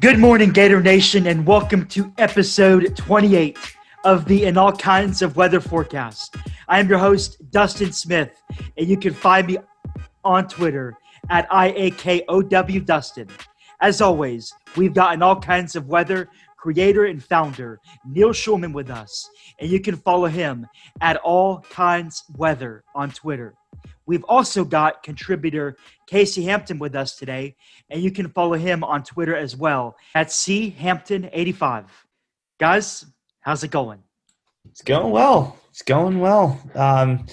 Good morning, Gator Nation, and welcome to episode 28 of the In All Kinds of Weather Forecast. I am your host, Dustin Smith, and you can find me on Twitter at IAKOW Dustin. As always, we've got In All Kinds of Weather creator and founder Neil Schulman with us, and you can follow him at All Kinds Weather on Twitter. We've also got contributor Casey Hampton with us today, and you can follow him on Twitter as well at champton85. Guys, how's it going? It's going well. It's going well. Um,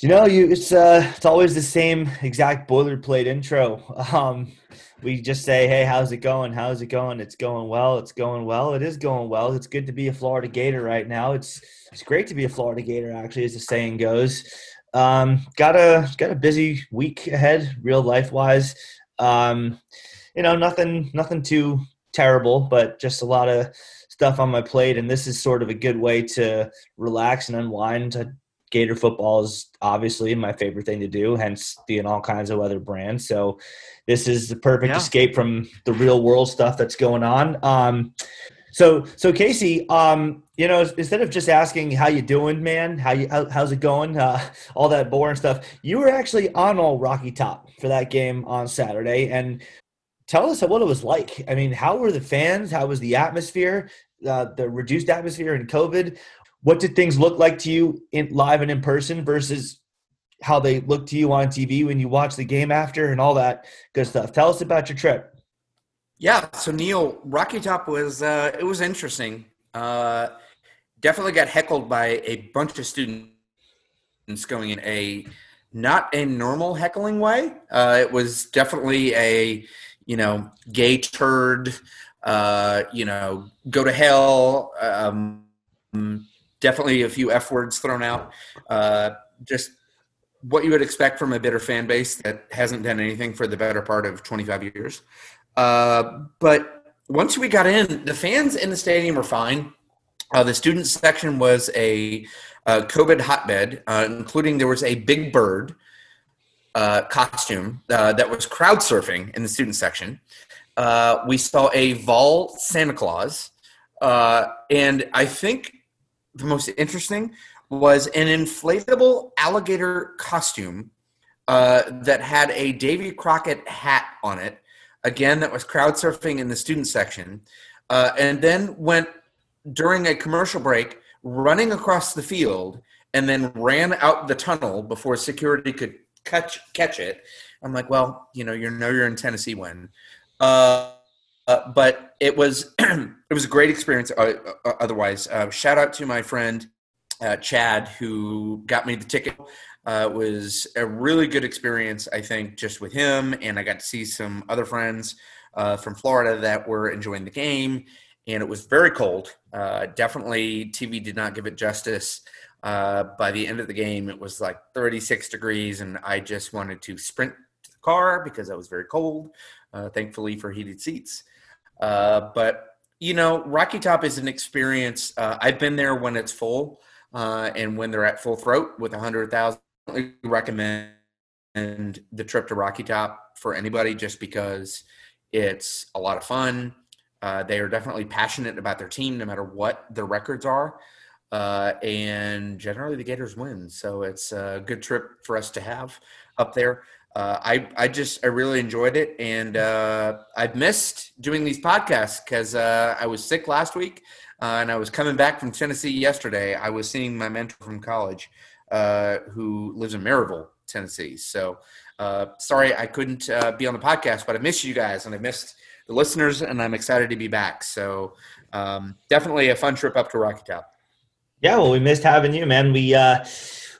you know, you it's uh, it's always the same exact boilerplate intro. Um, we just say, "Hey, how's it going? How's it going? It's going well. It's going well. It is going well. It's good to be a Florida Gator right now. It's it's great to be a Florida Gator, actually, as the saying goes. Um, got a got a busy week ahead, real life wise. Um, you know, nothing nothing too terrible, but just a lot of stuff on my plate, and this is sort of a good way to relax and unwind. Gator football is obviously my favorite thing to do, hence being all kinds of weather brands. So this is the perfect yeah. escape from the real world stuff that's going on. Um, so, so Casey, um, you know, instead of just asking how you doing, man, how you how, how's it going, uh, all that boring stuff, you were actually on all Rocky Top for that game on Saturday, and tell us what it was like. I mean, how were the fans? How was the atmosphere? Uh, the reduced atmosphere in COVID. What did things look like to you in live and in person versus how they look to you on TV when you watch the game after and all that good stuff? Tell us about your trip. Yeah, so Neil, Rocky Top was uh, it was interesting. Uh, definitely got heckled by a bunch of students going in a not a normal heckling way. Uh, it was definitely a you know gay turd, uh, you know go to hell. Um, definitely a few f words thrown out. Uh, just what you would expect from a bitter fan base that hasn't done anything for the better part of 25 years. Uh, but once we got in, the fans in the stadium were fine. Uh, the student section was a, COVID hotbed, uh, including there was a big bird uh, costume that was crowd surfing in the student section. We saw a Vol Santa Claus, and I think the most interesting was an inflatable alligator costume that had a Davy Crockett hat on it again that was crowd surfing in the student section, uh, and then went during a commercial break running across the field and then ran out the tunnel before security could catch catch it. I'm like, well, you know, you know you're in Tennessee when. Uh, uh, but it was it was a great experience. Uh, uh otherwise, uh, shout out to my friend Chad who got me the ticket. Uh, it was a really good experience, I think, just with him. And I got to see some other friends uh, from Florida that were enjoying the game. And it was very cold. Uh, definitely, TV did not give it justice. Uh, by the end of the game, it was like 36 degrees, and I just wanted to sprint to the car because I was very cold. Uh, thankfully, for heated seats. Uh, but, you know, Rocky Top is an experience. I've been there when it's full. and when they're at full throat with 100,000 recommend the trip to Rocky Top for anybody just because it's a lot of fun. Uh, they are definitely passionate about their team, no matter what their records are. Uh, and generally, the Gators win. So it's a good trip for us to have up there. Uh, I, I just I really enjoyed it, and uh, I've missed doing these podcasts because uh, I was sick last week, uh, and I was coming back from Tennessee yesterday. I was seeing my mentor from college, uh, who lives in Maryville, Tennessee. So uh, sorry I couldn't uh, be on the podcast, but I missed you guys and I missed the listeners, and I'm excited to be back. So um, definitely a fun trip up to Rocky Top. Yeah, well, we missed having you, man. We uh,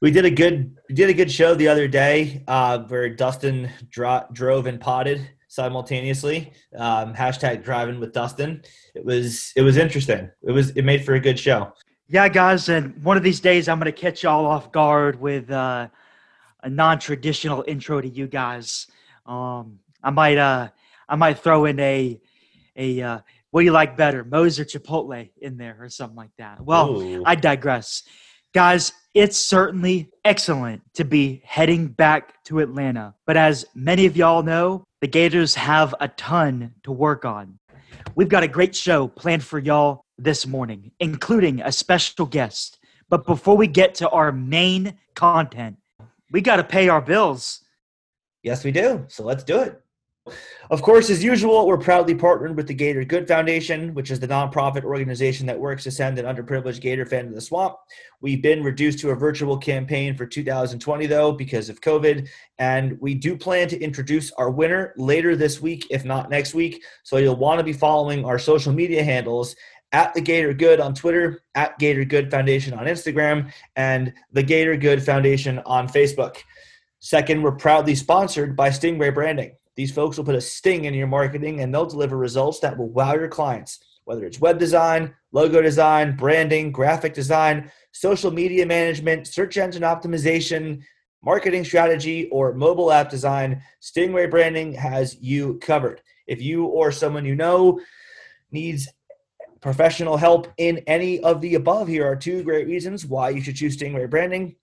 we did a good did a good show the other day uh, where Dustin dro- drove and potted simultaneously. Um, hashtag driving with Dustin. It was it was interesting. It was it made for a good show. Yeah, guys, and one of these days I'm going to catch y'all off guard with uh, a non-traditional intro to you guys. Um, I might, uh, I might throw in a, a uh, what do you like better, Moe's or Chipotle, in there or something like that. Well, Ooh. I digress, guys. It's certainly excellent to be heading back to Atlanta, but as many of y'all know, the Gators have a ton to work on. We've got a great show planned for y'all this morning, including a special guest. But before we get to our main content, we got to pay our bills. Yes, we do. So let's do it. Of course, as usual, we're proudly partnered with the Gator Good Foundation, which is the nonprofit organization that works to send an underprivileged Gator fan to the swamp. We've been reduced to a virtual campaign for 2020, though, because of COVID. And we do plan to introduce our winner later this week, if not next week. So you'll want to be following our social media handles at the Gator Good on Twitter, at Gator Good Foundation on Instagram, and the Gator Good Foundation on Facebook. Second, we're proudly sponsored by Stingray Branding. These folks will put a sting in your marketing and they'll deliver results that will wow your clients, whether it's web design, logo design, branding, graphic design, social media management, search engine optimization, marketing strategy, or mobile app design. Stingray Branding has you covered. If you or someone you know needs professional help in any of the above, here are two great reasons why you should choose Stingray Branding.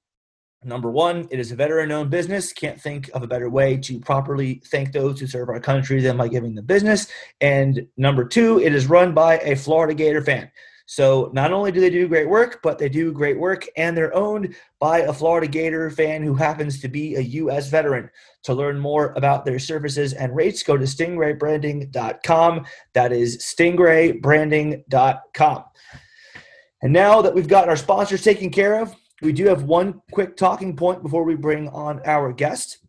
Number one, it is a veteran owned business. Can't think of a better way to properly thank those who serve our country than by giving them business. And number two, it is run by a Florida Gator fan. So not only do they do great work, but they do great work and they're owned by a Florida Gator fan who happens to be a U.S. veteran. To learn more about their services and rates, go to stingraybranding.com. That is stingraybranding.com. And now that we've gotten our sponsors taken care of, we do have one quick talking point before we bring on our guest.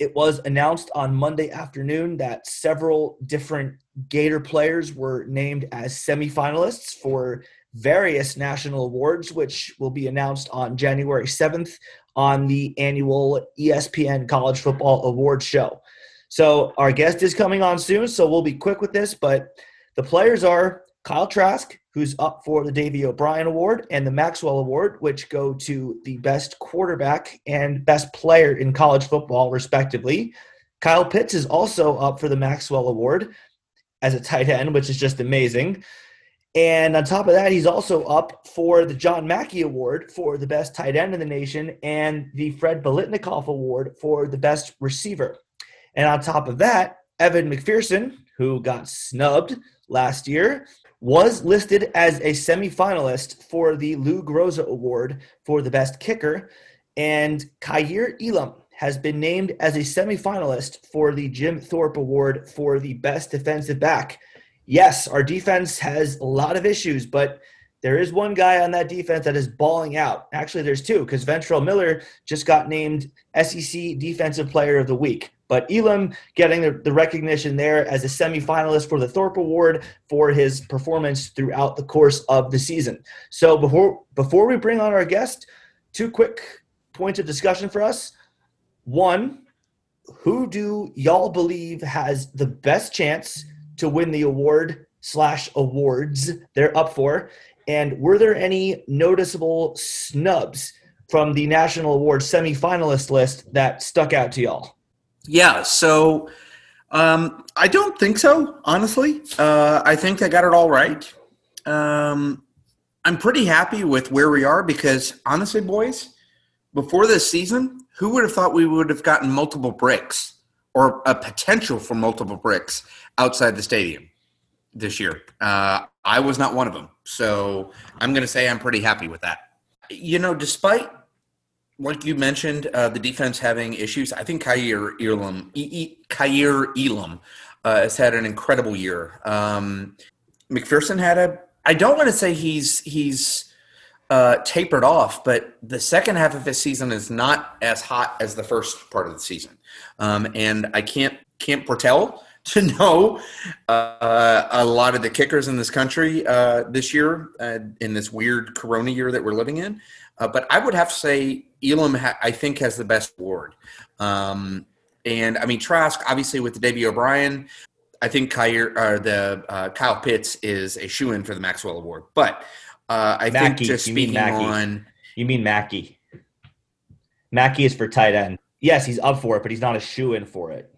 It was announced on Monday afternoon that several different Gator players were named as semifinalists for various national awards, which will be announced on January 7th on the annual ESPN College Football Awards show. So, our guest is coming on soon, so we'll be quick with this, but the players are Kyle Trask, who's up for the Davy O'Brien Award and the Maxwell Award, which go to the best quarterback and best player in college football, respectively. Kyle Pitts is also up for the Maxwell Award as a tight end, which is just amazing. And on top of that, he's also up for the John Mackey Award for the best tight end in the nation and the Fred Biletnikoff Award for the best receiver. And on top of that, Evan McPherson, who got snubbed last year, was listed as a semifinalist for the Lou Groza Award for the best kicker, and Kaiir Elam has been named as a semifinalist for the Jim Thorpe Award for the best defensive back. Yes, our defense has a lot of issues, but there is one guy on that defense that is balling out. Actually, there's two because Ventrell Miller just got named SEC Defensive Player of the Week. But Elam getting the, the recognition there as a semifinalist for the Thorpe Award for his performance throughout the course of the season. So before before we bring on our guest, two quick points of discussion for us. One, who do y'all believe has the best chance to win the award slash awards they're up for? And were there any noticeable snubs from the national award semifinalist list that stuck out to y'all? Yeah, so um, I don't think so, honestly. Uh, I think I got it all right. Um, I'm pretty happy with where we are because, honestly, boys, before this season, who would have thought we would have gotten multiple bricks or a potential for multiple bricks outside the stadium this year? Uh, I was not one of them. So I'm going to say I'm pretty happy with that. You know, despite like you mentioned, uh, the defense having issues. I think Kaiir Elam, e- Kaiir Elam uh, has had an incredible year. Um, McPherson had a. I don't want to say he's he's uh, tapered off, but the second half of his season is not as hot as the first part of the season, um, and I can't can't foretell to know uh, a lot of the kickers in this country uh, this year uh, in this weird Corona year that we're living in. Uh, but I would have to say Elam, ha- I think, has the best award. Um, and I mean, Trask, obviously, with the Davy O'Brien, I think Kyle, uh, the uh, Kyle Pitts is a shoe in for the Maxwell Award. But uh, I Mackey, think just speaking on. You mean Mackey? Mackey is for tight end. Yes, he's up for it, but he's not a shoe in for it.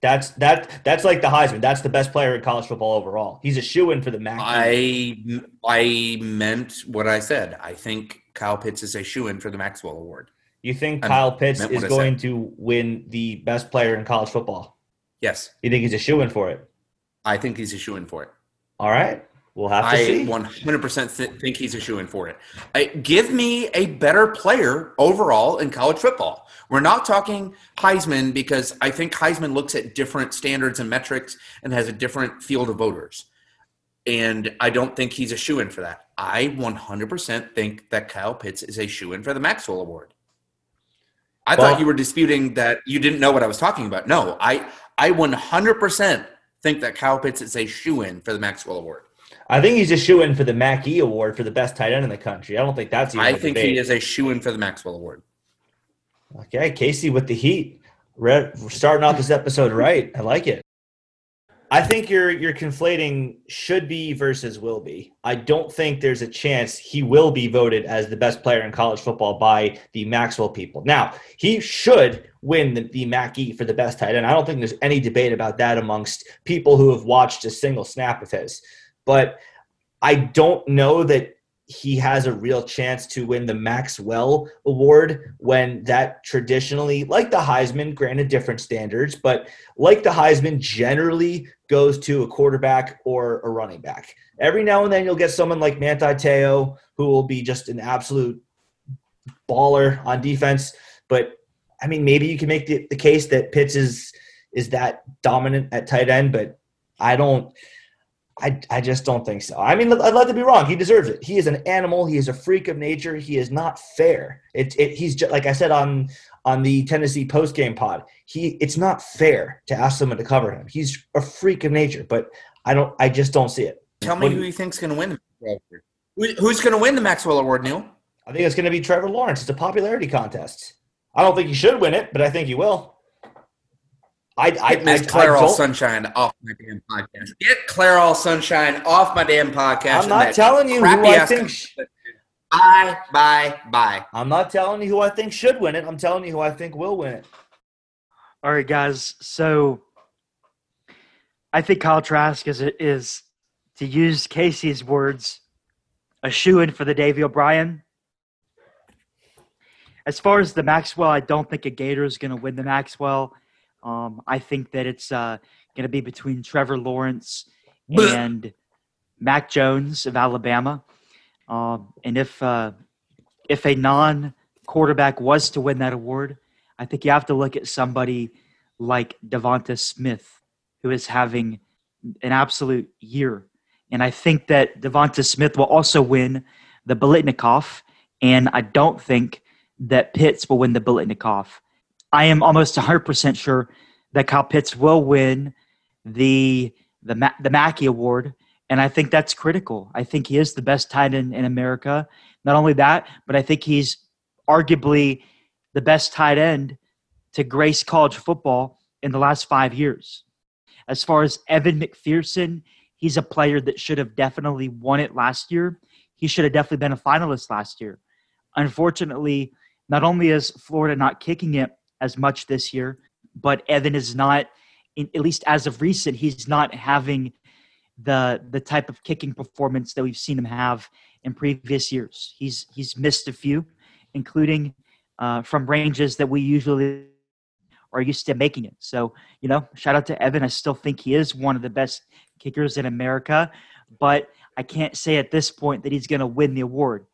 That's that. That's like the Heisman. That's the best player in college football overall. He's a shoe in for the Mackey. I I meant what I said. I think Kyle Pitts is a shoe in for the Maxwell Award. You think Kyle Pitts is going to win the best player in college football? Yes, You think he's a shoe in for it? I think he's a shoe in for it. All right. We'll have to I see. 100% th- think he's a shoe in for it. I, give me a better player overall in college football. We're not talking Heisman because I think Heisman looks at different standards and metrics and has a different field of voters. And I don't think he's a shoe in for that. I 100% think that Kyle Pitts is a shoe in for the Maxwell Award. I Well- thought you were disputing that you didn't know what I was talking about. No, I I 100% think that Kyle Pitts is a shoe in for the Maxwell Award. I think he's a shoe in for the Mackey Award for the best tight end in the country. I don't think that's even I a think debate. he is a shoe in for the Maxwell Award. Okay, Casey with the heat. We're starting off this episode right. I like it. I think you're you're conflating should be versus will be. I don't think there's a chance he will be voted as the best player in college football by the Maxwell people. Now, he should win the, the Mackey for the best tight end. I don't think there's any debate about that amongst people who have watched a single snap of his. But I don't know that he has a real chance to win the Maxwell Award when that traditionally, like the Heisman, granted different standards, but like the Heisman, generally goes to a quarterback or a running back. Every now and then you'll get someone like Manti Te'o who will be just an absolute baller on defense. But I mean, maybe you can make the, the case that Pitts is is that dominant at tight end, but I don't. I, I just don't think so. I mean, I'd love to be wrong. He deserves it. He is an animal. He is a freak of nature. He is not fair. It, it he's just like I said on on the Tennessee post game pod. He it's not fair to ask someone to cover him. He's a freak of nature, but I don't. I just don't see it. Tell me What who you- think's going to win the Maxwell Award. Who- Who's going to win the Maxwell Award, Neil? I think it's going to be Trevor Lawrence. It's a popularity contest. I don't think he should win it, but I think he will. I I, Get Miss I, I Claire All Sunshine off my damn podcast. Get Claire All Sunshine off my damn podcast. I'm not telling you who I think. sh- Bye, bye, bye. I'm not telling you who I think should win it. I'm telling you who I think will win it. All right, guys. So I think Kyle Trask is is to use Casey's words, a shoe in for the Davy O'Brien. As far as the Maxwell, I don't think a Gator is going to win the Maxwell. Um, I think that it's uh, going to be between Trevor Lawrence and Mac Jones of Alabama. Um, and if uh, if a non quarterback was to win that award, I think you have to look at somebody like Devonta Smith, who is having an absolute year. And I think that Devonta Smith will also win the Biletnikoff. And I don't think that Pitts will win the Biletnikoff. I am almost 100% sure that Kyle Pitts will win the the, Ma- the Mackey Award. And I think that's critical. I think he is the best tight end in America. Not only that, but I think he's arguably the best tight end to grace college football in the last five years. As far as Evan McPherson, he's a player that should have definitely won it last year. He should have definitely been a finalist last year. Unfortunately, not only is Florida not kicking it as much this year, but Evan is not, at least as of recent, he's not having the the type of kicking performance that we've seen him have in previous years. He's he's missed a few, including uh, from ranges that we usually are used to making it. So, you know, shout out to Evan. I still think he is one of the best kickers in America, but I can't say at this point that he's going to win the award.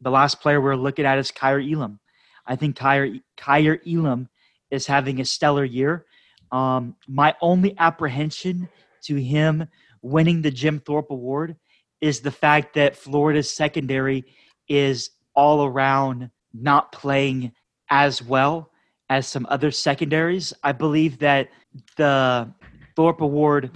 The last player we're looking at is Kaiir Elam. I think Kaiir, Kaiir Elam is having a stellar year. Um, my only apprehension to him winning the Jim Thorpe Award is the fact that Florida's secondary is all around not playing as well as some other secondaries. I believe that the Thorpe Award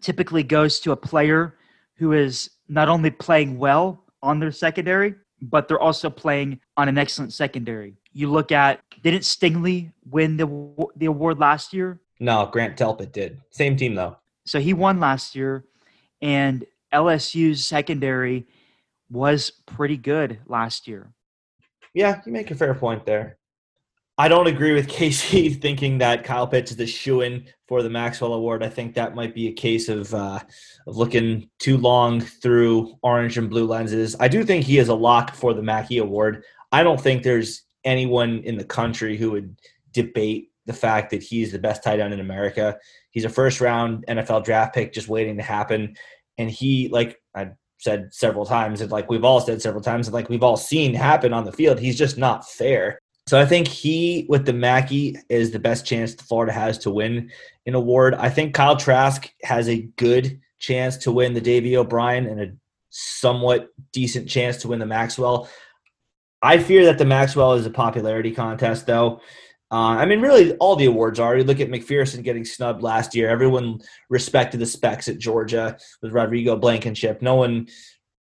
typically goes to a player who is not only playing well on their secondary, but they're also playing on an excellent secondary. You look at didn't Stingley win the the award last year? No, Grant Delpit did. Same team though. So he won last year, and LSU's secondary was pretty good last year. Yeah, you make a fair point there. I don't agree with Casey thinking that Kyle Pitts is the shoe in for the Maxwell Award. I think that might be a case of uh, of looking too long through orange and blue lenses. I do think he is a lock for the Mackey Award. I don't think there's anyone in the country who would debate the fact that he's the best tight end in America. He's a first round NFL draft pick just waiting to happen. And he, like I said several times, and like we've all said several times, and like we've all seen happen on the field, he's just not fair. So I think he, with the Mackey, is the best chance Florida has to win an award. I think Kyle Trask has a good chance to win the Davy O'Brien and a somewhat decent chance to win the Maxwell. I fear that the Maxwell is a popularity contest, though. Uh, I mean, really, all the awards are. You look at McPherson getting snubbed last year. Everyone respected the specs at Georgia with Rodrigo Blankenship. No one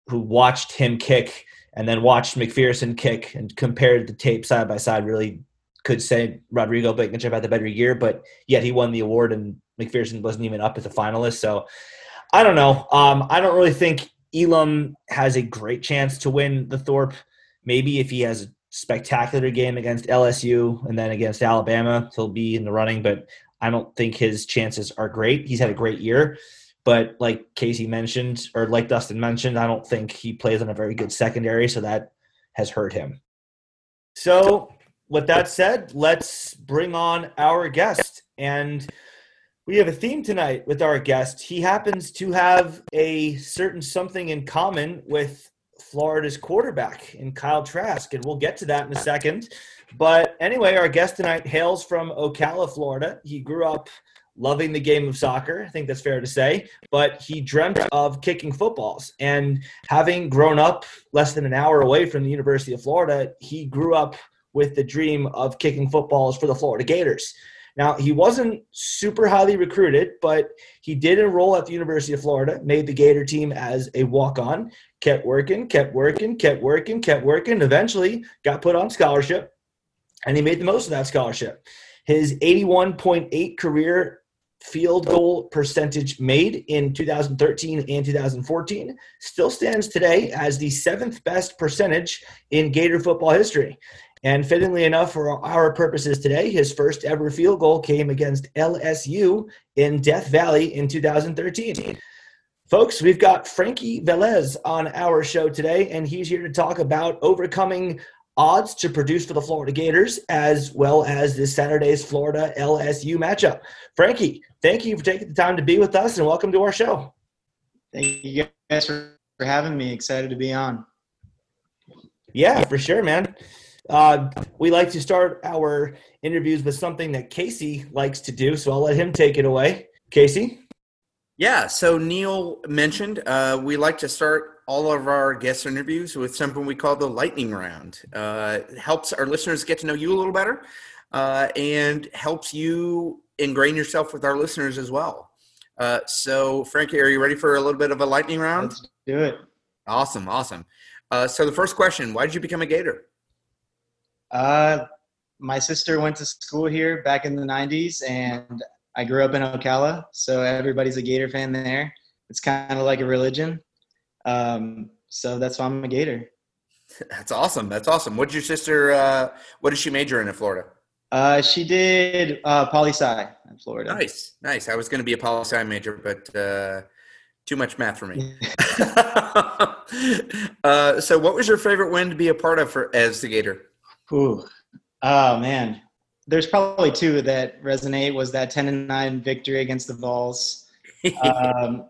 who watched him kick and then watched McPherson kick and compared the tape side by side really could say Rodrigo Blankenship had the better year, but yet he won the award and McPherson wasn't even up as a finalist. So I don't know. Um, I don't really think Elam has a great chance to win the Thorpe. Maybe if he has spectacular game against LSU and then against Alabama, he'll be in the running, but I don't think his chances are great. He's had a great year, but like Casey mentioned, or like Dustin mentioned, I don't think he plays on a very good secondary, so that has hurt him. So, with that said, let's bring on our guest. And we have a theme tonight with our guest. He happens to have a certain something in common with Florida's quarterback in Kyle Trask, and we'll get to that in a second. But anyway, our guest tonight hails from Ocala, Florida. He grew up loving the game of soccer. I think that's fair to say. But he dreamt of kicking footballs. And having grown up less than an hour away from the University of Florida, he grew up with the dream of kicking footballs for the Florida Gators. Now, he wasn't super highly recruited, but he did enroll at the University of Florida, made the Gator team as a walk on, kept working, kept working, kept working, kept working, eventually got put on scholarship, and he made the most of that scholarship. His 81.8 career field goal percentage made in 2013 and 2014 still stands today as the seventh best percentage in Gator football history. And fittingly enough, for our purposes today, his first ever field goal came against LSU in Death Valley in 2013. Folks, we've got Frankie Velez on our show today, and he's here to talk about overcoming odds to produce for the Florida Gators, as well as this Saturday's Florida LSU matchup. Frankie, thank you for taking the time to be with us, and welcome to our show. Thank you guys for having me. Excited to be on. Yeah, for sure, man. Uh, we like to start our interviews with something that Casey likes to do, so I'll let him take it away. Casey? Yeah, so Neil mentioned uh, we like to start all of our guest interviews with something we call the lightning round. Uh, it helps our listeners get to know you a little better uh, and helps you ingrain yourself with our listeners as well. Uh, so, Frankie, are you ready for a little bit of a lightning round? Let's do it. Awesome, awesome. Uh, so, the first question why did you become a Gator? Uh, my sister went to school here back in the 90s, and I grew up in Ocala, so everybody's a Gator fan there. It's kind of like a religion. Um, so that's why I'm a Gator. That's awesome. That's awesome. What did your sister? Uh, what did she major in in Florida? Uh, she did uh, poli sci in Florida. Nice, nice. I was going to be a poli sci major, but uh, too much math for me. uh, so, what was your favorite win to be a part of for as the Gator? Ooh. Oh man, there's probably two that resonate. Was that ten and nine victory against the Vols, um,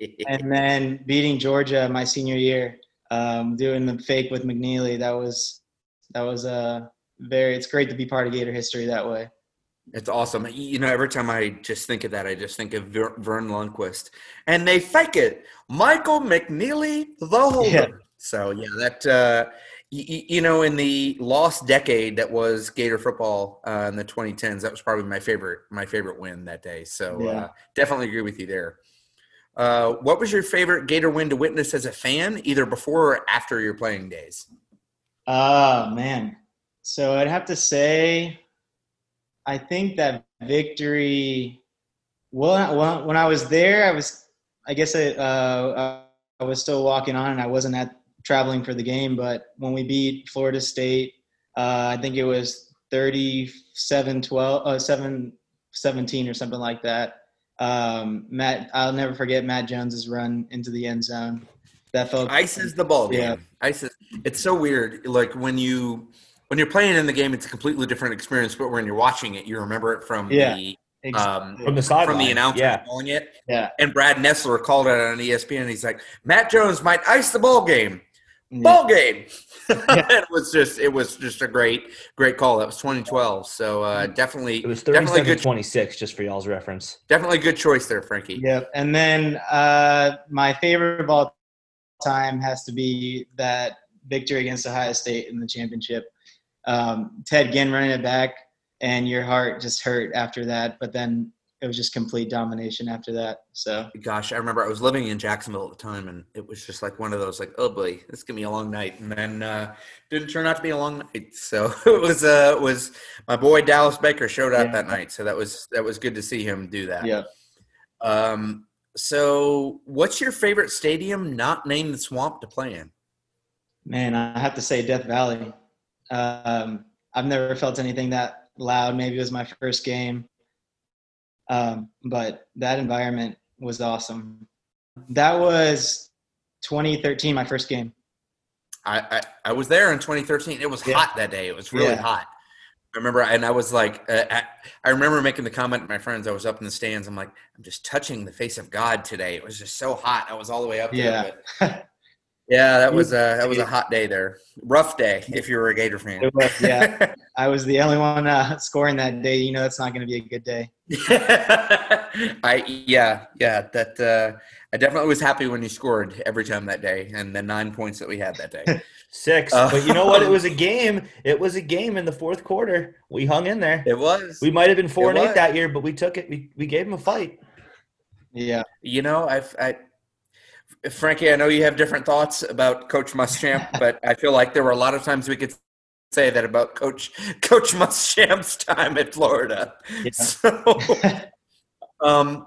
and then beating Georgia my senior year, um, doing the fake with McNeely. That was that was a very. It's great to be part of Gator history that way. It's awesome. You know, every time I just think of that, I just think of Verne Lundquist, and they fake it. Michael McNeely, the holder. Yeah. So yeah, that. Uh, you, you, know, in the lost decade that was Gator football uh, in the 2010s, that was probably my favorite my favorite win that day. So yeah. uh, definitely agree with you there. Uh, what was your favorite Gator win to witness as a fan, either before or after your playing days? Oh man, so I'd have to say, I think that victory. Well, when I was there, I was, I guess, I, uh, I was still walking on, and I wasn't at traveling for the game. But when we beat Florida State, uh, I think it was 37 12, uh, 7 17 or something like that. Um, Matt, I'll never forget Matt Jones's run into the end zone. That felt ices the ball. game. Yeah, ices. It's so weird. Like when you when you're playing in the game, it's a completely different experience. But when you're watching it, you remember it from Yeah. the um, From the sideline. from the announcer Yeah. calling it. yeah. And Brad Nessler called it on ESPN. And he's like, Matt Jones might ice the ball game. Yeah. Ball game. it was just it was just a great great call. That was 2012. So uh, definitely It was definitely 37 good 26, just for y'all's reference. definitely good choice there, Frankie. Yep. And then uh, my favorite of all time has to be that victory against Ohio State in the championship. Um, Ted Ginn running it back, and your heart just hurt after that. But then it was just complete domination after that. So Gosh, I remember I was living in Jacksonville at the time, and it was just like one of those like, oh boy, this is gonna be a long night, and then uh, didn't turn out to be a long night. So it was uh was my boy Dallas Baker showed up Yeah. that night, so that was that was good to see him do that. yeah. Um. So, what's your favorite stadium not named the Swamp to play in? Man, I have to say Death Valley. Um, I've never felt anything that loud. Maybe it was my first game. Um, but that environment was awesome. That was 2013, my first game. I, I, I was there in 2013. It was Yeah. hot that day. It was really Yeah. hot. I remember, and I was like, uh, I, I remember making the comment to my friends. I was up in the stands. I'm like, I'm just touching the face of God today. It was just so hot. I was all the way up there. Yeah. yeah, that was a that was a hot day there. Rough day if you were a Gator fan. It was, yeah. I was the only one uh, scoring that day. You know, it's not going to be a good day. I yeah yeah that uh, I definitely was happy when you scored every time that day and the nine points that we had that day. Six. Uh, but you know what? It was a game. It was a game in the fourth quarter. We hung in there. It was. We might have been four It and eight that year, but we took it. We, we gave him a fight. Yeah. You know, I've, I, Frankie, I know you have different thoughts about Coach Muschamp, but I feel like there were a lot of times we could say that about Coach Coach Muschamp's time at Florida. Yeah. So, um,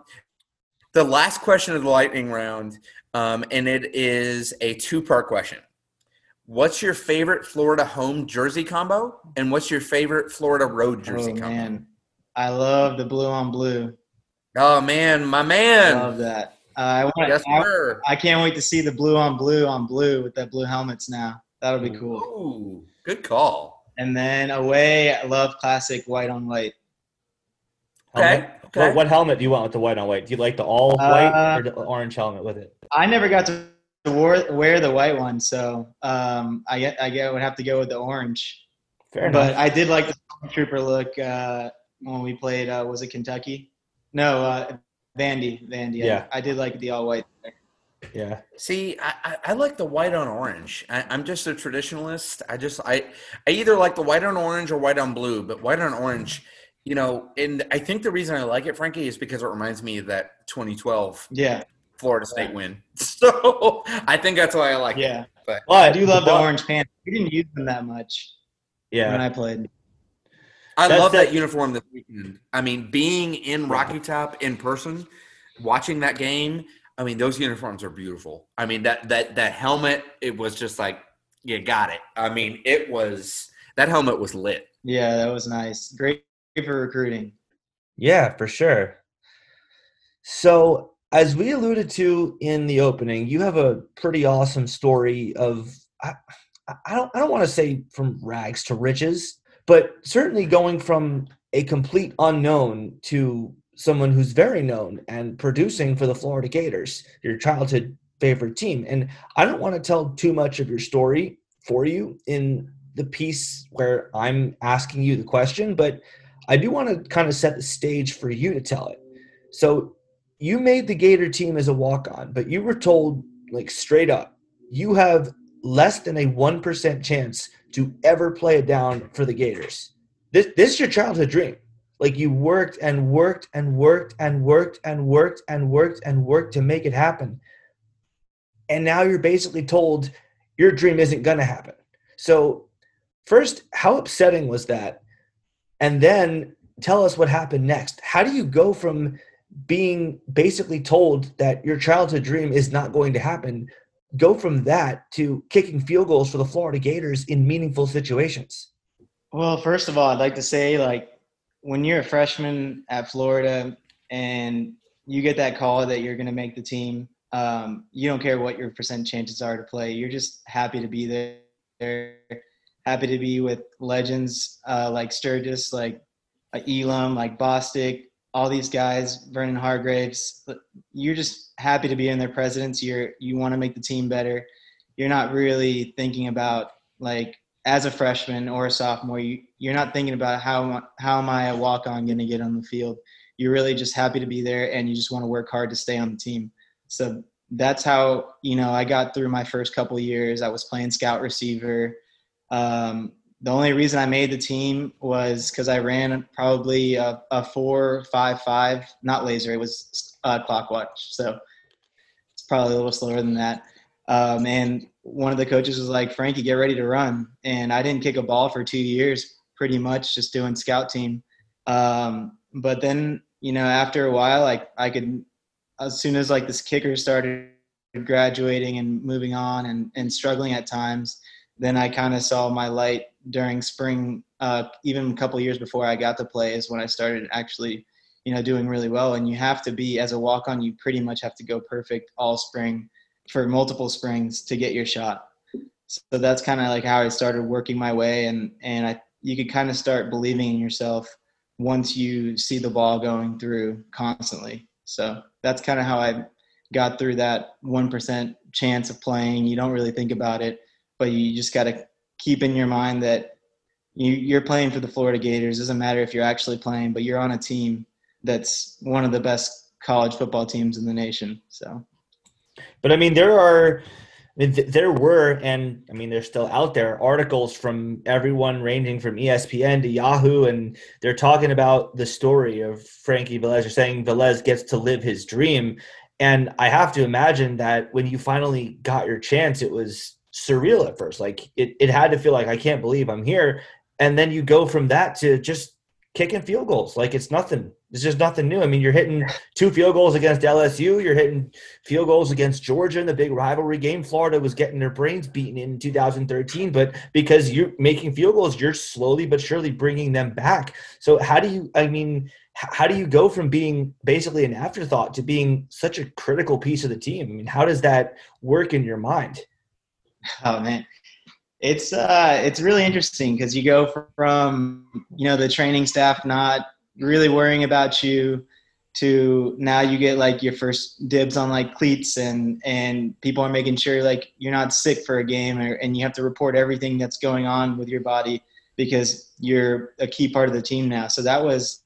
the last question of the lightning round, um, and it is a two-part question. What's your favorite Florida home jersey combo, and what's your favorite Florida road jersey oh, combo? man. I love the blue on blue. Oh man, my man! I love that. Uh, I, want, Yes, I, sir. I can't wait to see the blue on blue on blue with that blue helmets now. That'll be cool. Ooh, good call. And then away, I love classic white on white. Okay. Okay. What, what helmet do you want with the white on white? Do you like the all white Uh, or the orange helmet with it? I never got to wear, wear the white one, so um, I get, I get would have to go with the orange. Fair enough. but. I did like the trooper look uh, when we played. Uh, was it Kentucky? No, uh, Vandy. Vandy. Yeah. I, I did like the all white. yeah. See, I, I, I like the white on orange. I, I'm just a traditionalist. I just I I either like the white on orange or white on blue, but white on orange, you know. And I think the reason I like it, Frankie, is because it reminds me of that 2012 Yeah, Florida State win. So I think that's why I like it. yeah. But I do love the orange pants. We didn't use them that much Yeah. when I played. I That's love that that- uniform this weekend. I mean, being in Rocky Top in person, watching that game. I mean, those uniforms are beautiful. I mean, that that that helmet, it was just like you got it. I mean, it was that helmet was lit. Yeah, that was nice. Great for recruiting. Yeah, for sure. So, as we alluded to in the opening, you have a pretty awesome story of I, I don't I don't want to say from rags to riches, but certainly going from a complete unknown to someone who's very known and producing for the Florida Gators, your childhood favorite team. And I don't want to tell too much of your story for you in the piece where I'm asking you the question, but I do want to kind of set the stage for you to tell it. So you made the Gator team as a walk on, but you were told, like straight up, you have less than a 1% chance to ever play it down for the Gators. This, this is your childhood dream. Like you worked and worked and worked and worked and worked and worked and worked to make it happen. And now you're basically told your dream isn't going to happen. So, first, how upsetting was that? And then tell us what happened next. How do you go from being basically told that your childhood dream is not going to happen, go from that to kicking field goals for the Florida Gators in meaningful situations? Well, first of all, I'd like to say, like, when you're a freshman at Florida and you get that call that you're going to make the team, um, you don't care what your percent chances are to play. You're just happy to be there. happy to be with legends uh, like Sturgis, like uh, Elam, like Bostic, all these guys, Vernon Hargreaves. You're just happy to be in their presence. You're you want to make the team better. You're not really thinking about like as a freshman or a sophomore, you, you're not thinking about how how am I a walk on going to get on the field. You're really just happy to be there, and you just want to work hard to stay on the team. So that's how you know I got through my first couple years. I was playing scout receiver. Um, the only reason I made the team was because I ran probably a, a, four five five, not laser. It was uh, clock watch, so it's probably a little slower than that. Um, and one of the coaches was like, "Frankie, get ready to run." And I didn't kick a ball for two years, pretty much just doing scout team. Um, but then, you know, after a while, like I could, as soon as like this kicker started graduating and moving on and, and struggling at times, then I kind of saw my light during spring, uh, even a couple years before I got to play, is when I started actually, you know, doing really well. And you have to be as a walk on, you pretty much have to go perfect all spring for multiple springs to get your shot. So that's kind of like how I started working my way, and and I you could kind of start believing in yourself once you see the ball going through constantly. So that's kind of how I got through that one percent chance of playing. You don't really think about it, but you just got to keep in your mind that you, you're playing for the Florida Gators. It doesn't matter if you're actually playing, but you're on a team that's one of the best college football teams in the nation. So but I mean, there are, there were, and I mean, they're still out there articles from everyone ranging from ESPN to Yahoo, and they're talking about the story of Frankie Velez. They're saying Velez gets to live his dream. And I have to imagine that when you finally got your chance, it was surreal at first. Like it, it had to feel like I can't believe I'm here. And then you go from that to just kicking field goals like it's nothing. It's just nothing new. I mean, you're hitting two field goals against LSU. You're hitting field goals against Georgia in the big rivalry game. Florida was getting their brains beaten in 2013, but because you're making field goals, you're slowly but surely bringing them back. So how do you? I mean, how do you go from being basically an afterthought to being such a critical piece of the team? I mean, how does that work in your mind? Oh man, it's uh, it's really interesting because you go from you know the training staff not really worrying about you to now you get like your first dibs on like cleats and and people are making sure like you're not sick for a game or, and you have to report everything that's going on with your body because you're a key part of the team now. So that was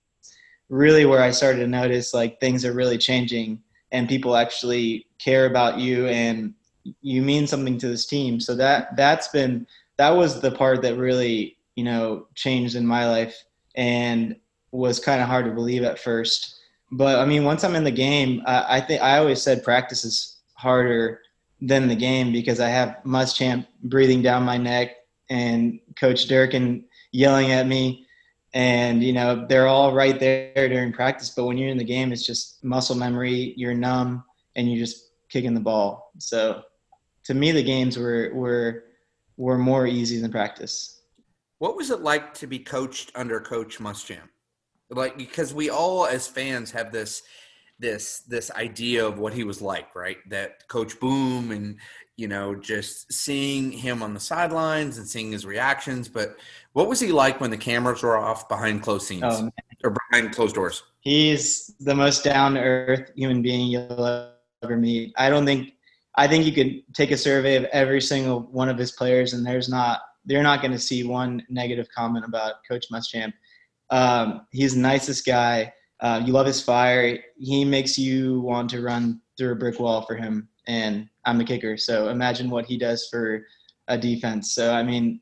really where i started to notice like things are really changing and people actually care about you and you mean something to this team so that that's been that was the part that really you know changed in my life and was kind of hard to believe at first. But I mean, once I'm in the game, uh, I think I always said practice is harder than the game because I have Muschamp breathing down my neck and Coach Durkin yelling at me, and you know they're all right there during practice. But when you're in the game, it's just muscle memory. You're numb and you're just kicking the ball. So to me, the games were were were more easy than practice. What was it like to be coached under Coach Muschamp? like because we all as fans have this this this idea of what he was like right? That coach boom and you know just seeing him on the sidelines and seeing his reactions but what was he like when the cameras were off behind closed scenes? Oh, or behind closed doors? He's the most down to earth human being you'll ever meet. I don't think i think you could take a survey of every single one of his players and there's not they're not going to see one negative comment about coach muschamp um, he's the nicest guy. Uh, you love his fire. He makes you want to run through a brick wall for him. And I'm a kicker, so imagine what he does for a defense. So I mean,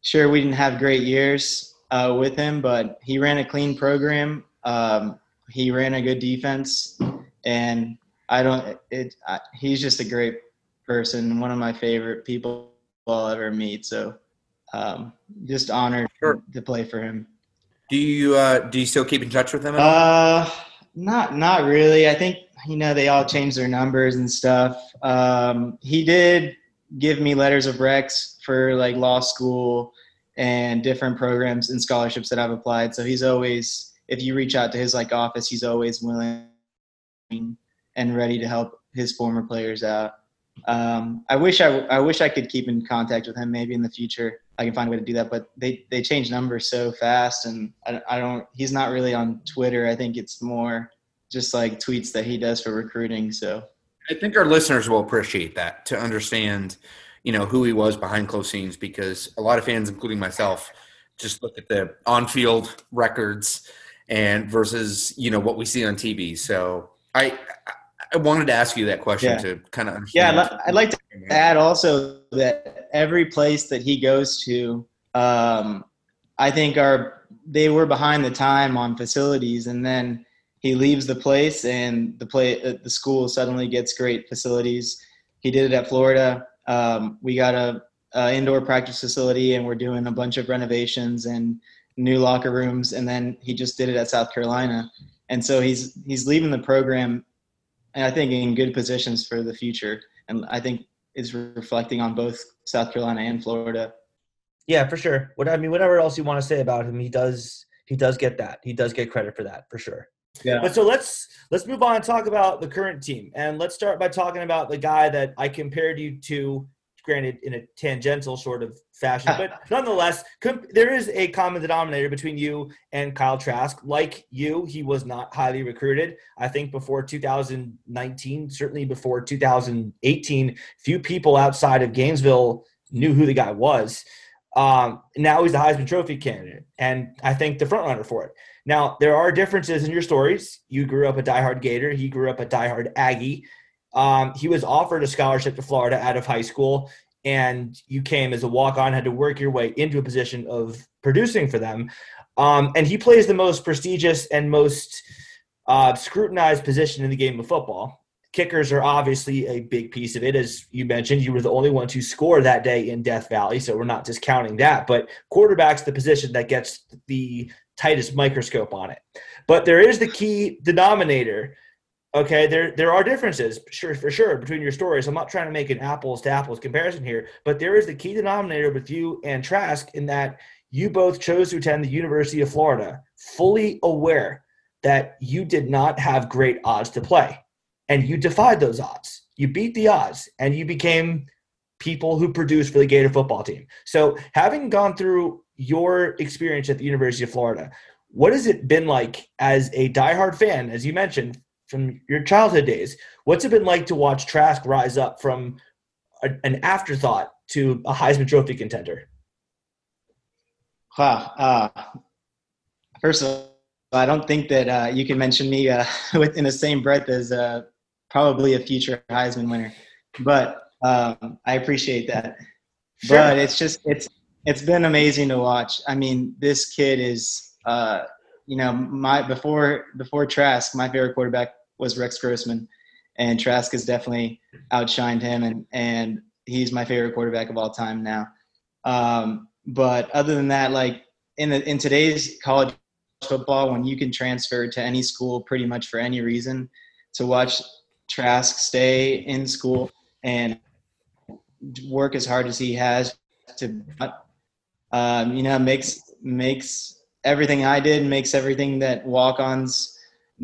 sure we didn't have great years uh, with him, but he ran a clean program. Um, he ran a good defense, and I don't. It. I, he's just a great person. One of my favorite people I'll ever meet. So um, just honored sure. to play for him. Do you uh, do you still keep in touch with them? Uh, not not really. I think you know they all changed their numbers and stuff. Um, he did give me letters of recs for like law school and different programs and scholarships that I've applied. So he's always, if you reach out to his like office, he's always willing and ready to help his former players out. Um, I wish I, I wish I could keep in contact with him maybe in the future. I can find a way to do that. But they they change numbers so fast, and I, I don't. He's not really on Twitter. I think it's more just like tweets that he does for recruiting. So I think our listeners will appreciate that to understand, you know, who he was behind closed scenes because a lot of fans, including myself, just look at the on-field records and versus you know what we see on TV. So I I wanted to ask you that question Yeah. to kind of understand. yeah, I'd like to add also that every place that he goes to, um, I think are they were behind the time on facilities, and then he leaves the place, and the play uh, the school suddenly gets great facilities. He did it at Florida. Um, we got a, a indoor practice facility, and we're doing a bunch of renovations and new locker rooms, and then he just did it at South Carolina, and so he's he's leaving the program and I think in good positions for the future. And I think it's reflecting on both South Carolina and Florida. Yeah, for sure. What I mean, whatever else you want to say about him, he does he does get that. He does get credit for that for sure. Yeah. But so let's let's move on and talk about the current team, and let's start by talking about the guy that I compared you to. Granted, in a tangential sort of fashion, but nonetheless, com- there is a common denominator between you and Kyle Trask. Like you, he was not highly recruited. I think before 2019, certainly before 2018, few people outside of Gainesville knew who the guy was. Um, now he's the Heisman Trophy candidate, and I think the front runner for it. Now there are differences in your stories. You grew up a diehard Gator. He grew up a diehard Aggie. Um, he was offered a scholarship to Florida out of high school, and you came as a walk-on, had to work your way into a position of producing for them. Um, and he plays the most prestigious and most uh, scrutinized position in the game of football. Kickers are obviously a big piece of it. As you mentioned, you were the only one to score that day in Death Valley, so we're not discounting that. But quarterback's the position that gets the tightest microscope on it. But there is the key denominator. Okay, there there are differences, sure for sure, between your stories. I'm not trying to make an apples to apples comparison here, but there is the key denominator with you and Trask in that you both chose to attend the University of Florida, fully aware that you did not have great odds to play, and you defied those odds. You beat the odds, and you became people who produced for the Gator football team. So, having gone through your experience at the University of Florida, what has it been like as a diehard fan, as you mentioned, from your childhood days? What's it been like to watch Trask rise up from a, an afterthought to a Heisman Trophy contender? Wow. Uh, first of all, I don't think that uh, you can mention me uh, within the same breath as uh, probably a future Heisman winner, but um, I appreciate that. Sure. But it's just it's it's been amazing to watch. I mean, this kid is uh, you know my before before Trask, my favorite quarterback was Rex Grossman, and Trask has definitely outshined him, and and he's my favorite quarterback of all time now. Um, but other than that, like in the in today's college football, when you can transfer to any school pretty much for any reason, to watch Trask stay in school and work as hard as he has to, um, you know, makes makes everything I did, makes everything that walk-ons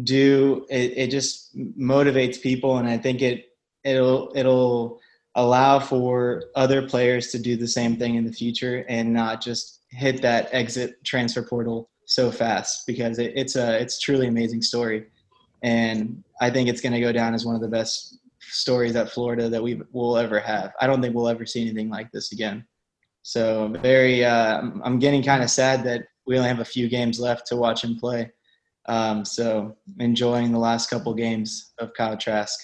do. It, it just motivates people, and I think it it'll it'll allow for other players to do the same thing in the future and not just hit that exit transfer portal so fast because it, it's a it's truly amazing story. And i think it's going to go down as one of the best stories at florida that we will ever have. I don't think we'll ever see anything like this again. So very uh, I'm- i'm getting kind of sad that we only have a few games left to watch him play um, so enjoying the last couple games of kyle trask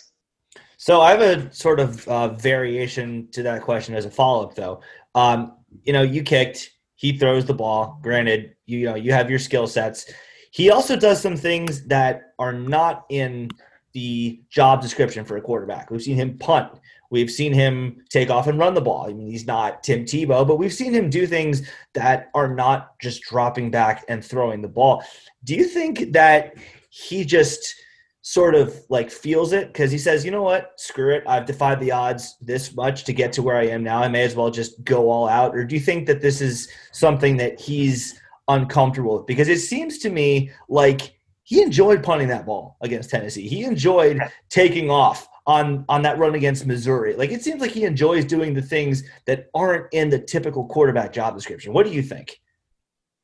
So I have a sort of uh, variation to that question as a follow up, though. Um, you know, you kicked. He throws the ball. Granted, you, you know you have your skill sets. He also does some things that are not in the job description for a quarterback. We've seen him punt. We've seen him take off and run the ball. I mean, he's not Tim Tebow, but we've seen him do things that are not just dropping back and throwing the ball. Do you think that he just sort of like feels it because he says, you know what, screw it. I've defied the odds this much to get to where I am now. I may as well just go all out. Or do you think that this is something that he's uncomfortable with? Because it seems to me like he enjoyed punting that ball against Tennessee. He enjoyed taking off on on that run against Missouri. Like it seems like he enjoys doing the things that aren't in the typical quarterback job description. What do you think?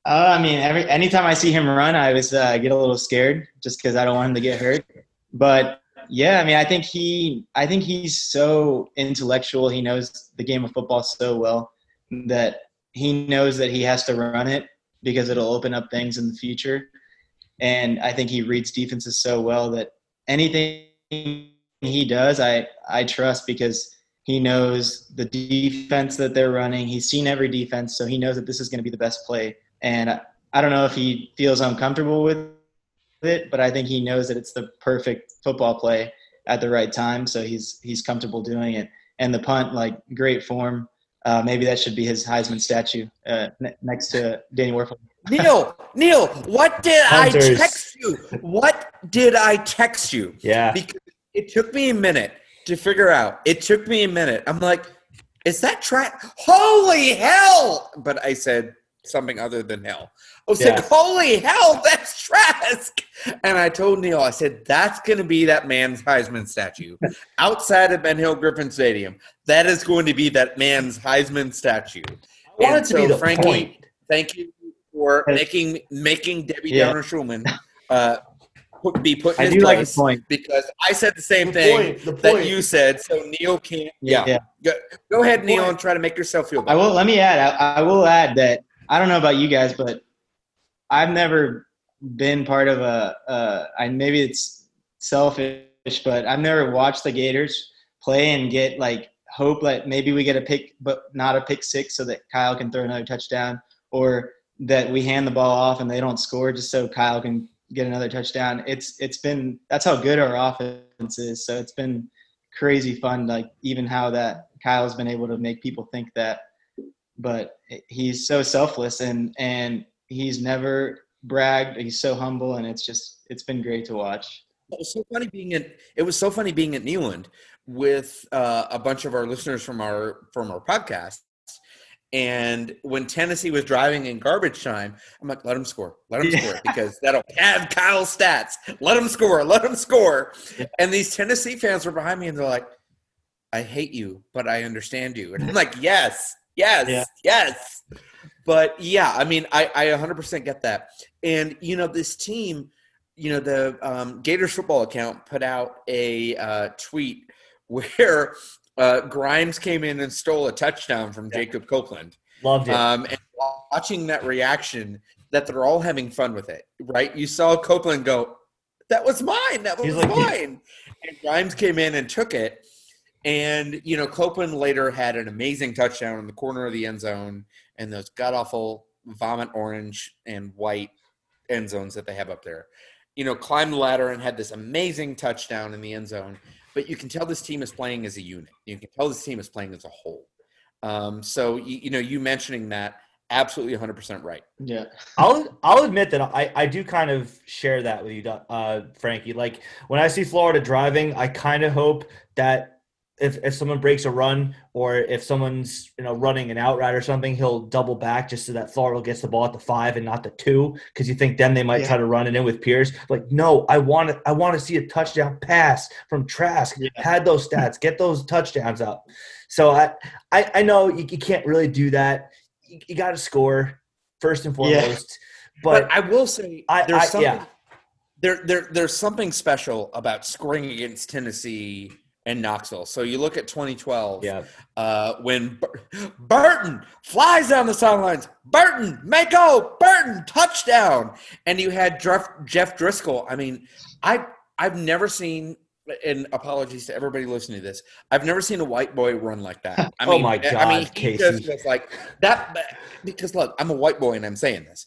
Uh, I mean, every anytime I see him run, I always uh, get a little scared just because I don't want him to get hurt. But yeah, I mean, I think he, I think he's so intellectual. He knows the game of football so well that he knows that he has to run it because it'll open up things in the future. And I think he reads defenses so well that anything he does, I I trust because he knows the defense that they're running. He's seen every defense, so he knows that this is going to be the best play. And I, I don't know if he feels uncomfortable with it, but I think he knows that it's the perfect football play at the right time, so he's he's comfortable doing it. And the punt, like great form. Uh, maybe that should be his Heisman statue uh, ne- next to Danny Wuerffel. Neil, Neil, what did Hunters. I text you? What did I text you? Yeah. Because it took me a minute to figure out. It took me a minute. I'm like, is that track? Holy hell! But I said something other than hell. I was Yeah. like, holy hell, that's Trask. And I told Neil, I said, that's going to be that man's Heisman statue outside of Ben Hill Griffin Stadium. That is going to be that man's Heisman statue. I want And it to be so, the Frankie, point. Thank you for making making Debbie Yeah. Downer Schulman uh, put, be put in I his do like place the point. because I said the same The thing point, the that point. you said. So Neil can't. Yeah, Yeah. Go, go ahead, Neil, and try to make yourself feel I better. will. Let me add. I, I will add that I don't know about you guys, but I've never been part of a. Uh, I maybe it's selfish, but I've never watched the Gators play and get like hope that maybe we get a pick, but not a pick six, so that Kyle can throw another touchdown, or that we hand the ball off and they don't score just so Kyle can get another touchdown. It's it's been that's how good our offense is. So it's been crazy fun, like even how that Kyle's been able to make people think that. But he's so selfless and and he's never bragged. He's so humble, and it's just it's been great to watch. It was so funny being at. It was so funny being at Neyland with uh, a bunch of our listeners from our from our podcast. And when Tennessee was driving in garbage time, I'm like, let him score, let him Yeah. score, because that'll have Kyle's stats. Let him score, let him score. Yeah. And these Tennessee fans were behind me, and they're like, I hate you, but I understand you. And I'm like, yes, yes, Yeah. yes. But yeah, I mean, I, I 100% get that. And, you know, this team, you know, the um, Gators football account put out a uh, tweet where uh, Grimes came in and stole a touchdown from Jacob Copeland. Loved it. Um, and watching that reaction, that they're all having fun with it, right? You saw Copeland go, "That was mine. That was like, mine." And Grimes came in and took it. And you know, Copeland later had an amazing touchdown in the corner of the end zone, and those god awful vomit orange and white end zones that they have up there. You know, climbed the ladder and had this amazing touchdown in the end zone. But you can tell this team is playing as a unit. You can tell this team is playing as a whole. Um, so you, you know, you mentioning that absolutely 100% right. Yeah, I'll I'll admit that I, I do kind of share that with you, uh, Frankie. Like when I see Florida driving, I kind of hope that if, if someone breaks a run or if someone's you know running an out route or something, he'll double back just so that Florida gets the ball at the five and not the two because you think then they might Yeah. try to run it in with Pierce. Like no, I want to I want to see a touchdown pass from Trask. Yeah. Had those stats, get those touchdowns up. So I I, I know you, you can't really do that. You, you got to score first and Yeah. foremost. But, But, I will say I- there's I- something yeah. there, there there's something special about scoring against Tennessee and Knoxville. So you look at 2012 yeah, uh, when Bur- Burton flies down the sidelines. Burton, make go, Burton, touchdown. And you had Jeff, Jeff Driskel. I mean, I I've never seen. And apologies to everybody listening to this. I've never seen a white boy run like that. I Oh mean, my I mean, he Casey. just was like that. Because look, I'm a white boy and I'm saying this.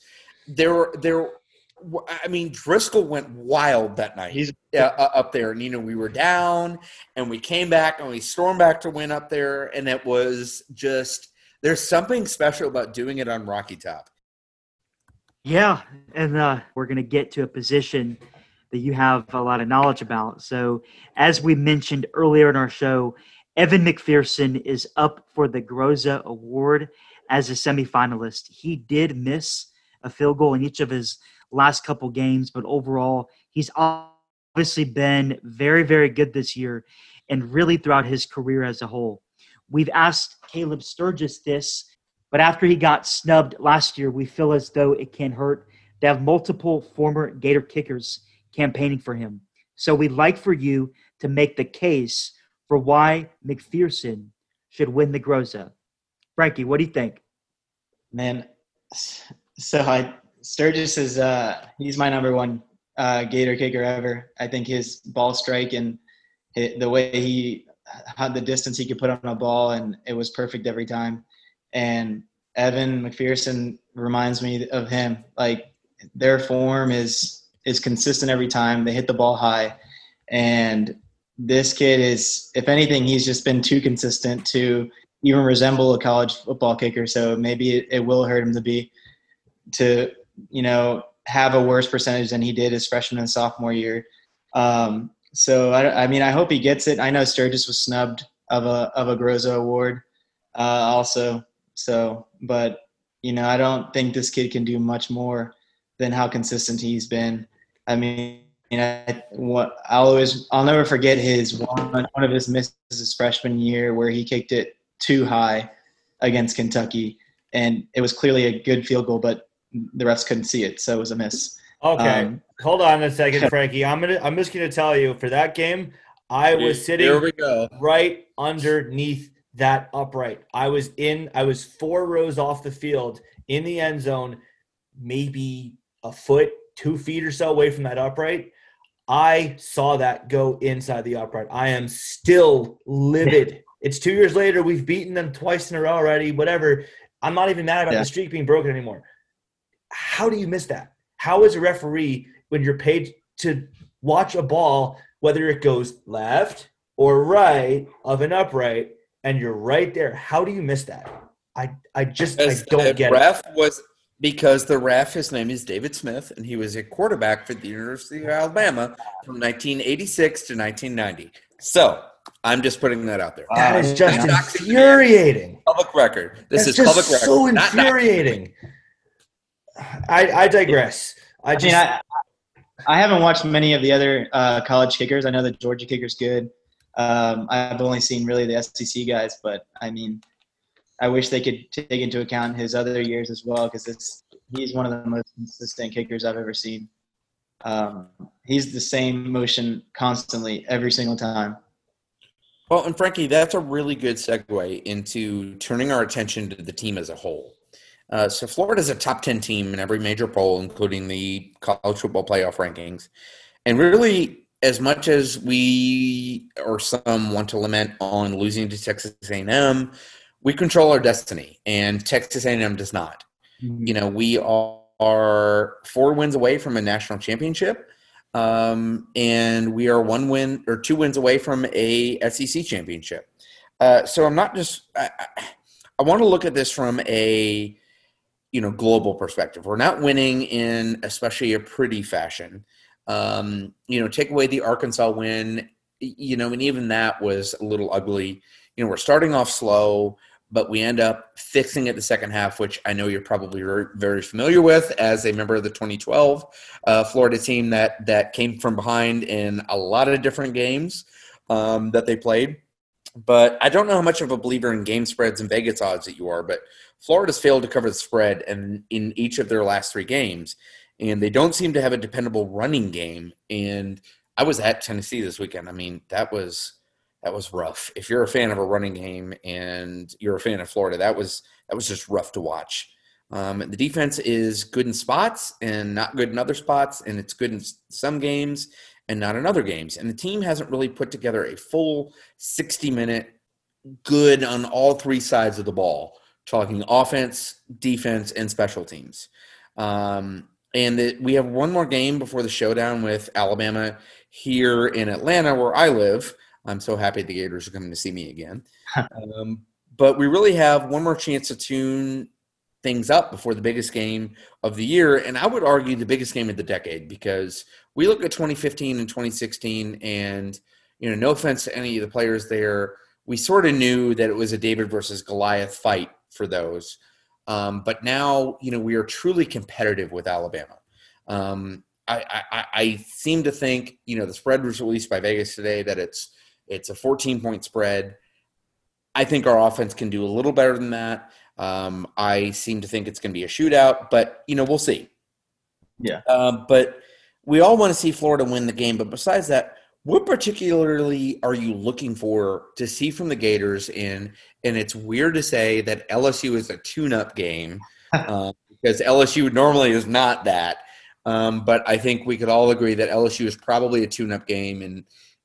There, were there. I mean, Driskel went wild that night he's yeah, uh, up there. And, you know, we were down and we came back and we stormed back to win up there. And it was just, there's something special about doing it on Rocky Top. Yeah, and uh, we're going to get to a position that you have a lot of knowledge about. So, as we mentioned earlier in our show, Evan McPherson is up for the Groza Award as a semifinalist. He did miss a field goal in each of his last couple games, but overall, he's obviously been very, very good this year. and really throughout his career as a whole. We've asked Caleb Sturgis this, but after he got snubbed last year, we feel as though it can hurt to have multiple former Gator kickers campaigning for him. So we'd like for you to make the case for why McPherson should win the Groza. Frankie, what do you think? Man, so I Sturgis is uh he's my number one uh, Gator kicker ever. I think his ball strike and the way he had the distance he could put on a ball and it was perfect every time. And Evan McPherson reminds me of him. Like their form is is consistent every time. They hit the ball high, and this kid is, if anything, he's just been too consistent to even resemble a college football kicker. So maybe it, it will hurt him to be to you know have a worse percentage than he did his freshman and sophomore year. Um, so I, I, mean, I hope he gets it. I know Sturgis was snubbed of a of a Groza award, uh, also. So, but you know, I don't think this kid can do much more than how consistent he's been. I mean, you know, what I'll always I'll never forget his one one of his misses his freshman year where he kicked it too high against Kentucky, and it was clearly a good field goal, but the refs couldn't see it, so it was a miss. Okay, um, hold on a second, Frankie. I'm gonna I'm just gonna tell you for that game, I was sitting Here we go. right underneath that upright. I was in I was four rows off the field in the end zone, maybe a foot, two feet or so away from that upright. I saw that go inside the upright. I am still livid. it's two years later. We've beaten them twice in a row already. Whatever. I'm not even mad about yeah. the streak being broken anymore. How do you miss that? How is a referee when you're paid to watch a ball, whether it goes left or right of an upright, and you're right there? How do you miss that? I I just As I don't get it. The ref it. was because the ref, his name is David Smith, and he was a quarterback for the University of Alabama from 1986 to 1990. So I'm just putting that out there. That is just infuriating. Public record. This That's is public record. So infuriating. I, I digress. I just. Mean, I, I, haven't watched many of the other uh, college kickers. I know the Georgia kicker's good. Um, I've only seen really the SEC guys, but I mean, I wish they could take into account his other years as well because he's one of the most consistent kickers I've ever seen. Um, he's the same motion constantly every single time. Well, and Frankie, that's a really good segue into turning our attention to the team as a whole. Uh, so Florida is a top 10 team in every major poll, including the college football playoff rankings. And really, as much as we or some want to lament on losing to Texas A&M, we control our destiny, and Texas A&M does not. Mm-hmm. You know, we are four wins away from a national championship, um, and we are one win or two wins away from a SEC championship. Uh, so I'm not just. I, I want to look at this from a you know global perspective. We're not winning in especially a pretty fashion. Um, you know, take away the Arkansas win. You know, and even that was a little ugly. You know, we're starting off slow but we end up fixing it the second half, which I know you're probably very familiar with as a member of the 2012 uh, Florida team that that came from behind in a lot of different games um, that they played. But I don't know how much of a believer in game spreads and Vegas odds that you are, but Florida's failed to cover the spread and in each of their last three games, and they don't seem to have a dependable running game. And I was at Tennessee this weekend. I mean, that was that was rough. If you're a fan of a running game and you're a fan of Florida, that was that was just rough to watch. Um, the defense is good in spots and not good in other spots, and it's good in some games and not in other games. And the team hasn't really put together a full 60 minute good on all three sides of the ball, talking offense, defense, and special teams. Um, and we have one more game before the showdown with Alabama here in Atlanta, where I live. I'm so happy the Gators are coming to see me again. um, but we really have one more chance to tune things up before the biggest game of the year, and I would argue the biggest game of the decade because we look at 2015 and 2016, and you know, no offense to any of the players there, we sort of knew that it was a David versus Goliath fight for those. Um, but now, you know, we are truly competitive with Alabama. Um, I, I, I, seem to think, you know, the spread was released by Vegas today that it's It's a 14 point spread. I think our offense can do a little better than that. Um, I seem to think it's going to be a shootout, but you know we'll see. Yeah. Um, but we all want to see Florida win the game. But besides that, what particularly are you looking for to see from the Gators? In and it's weird to say that LSU is a tune-up game uh, because LSU normally is not that. Um, but I think we could all agree that LSU is probably a tune-up game, and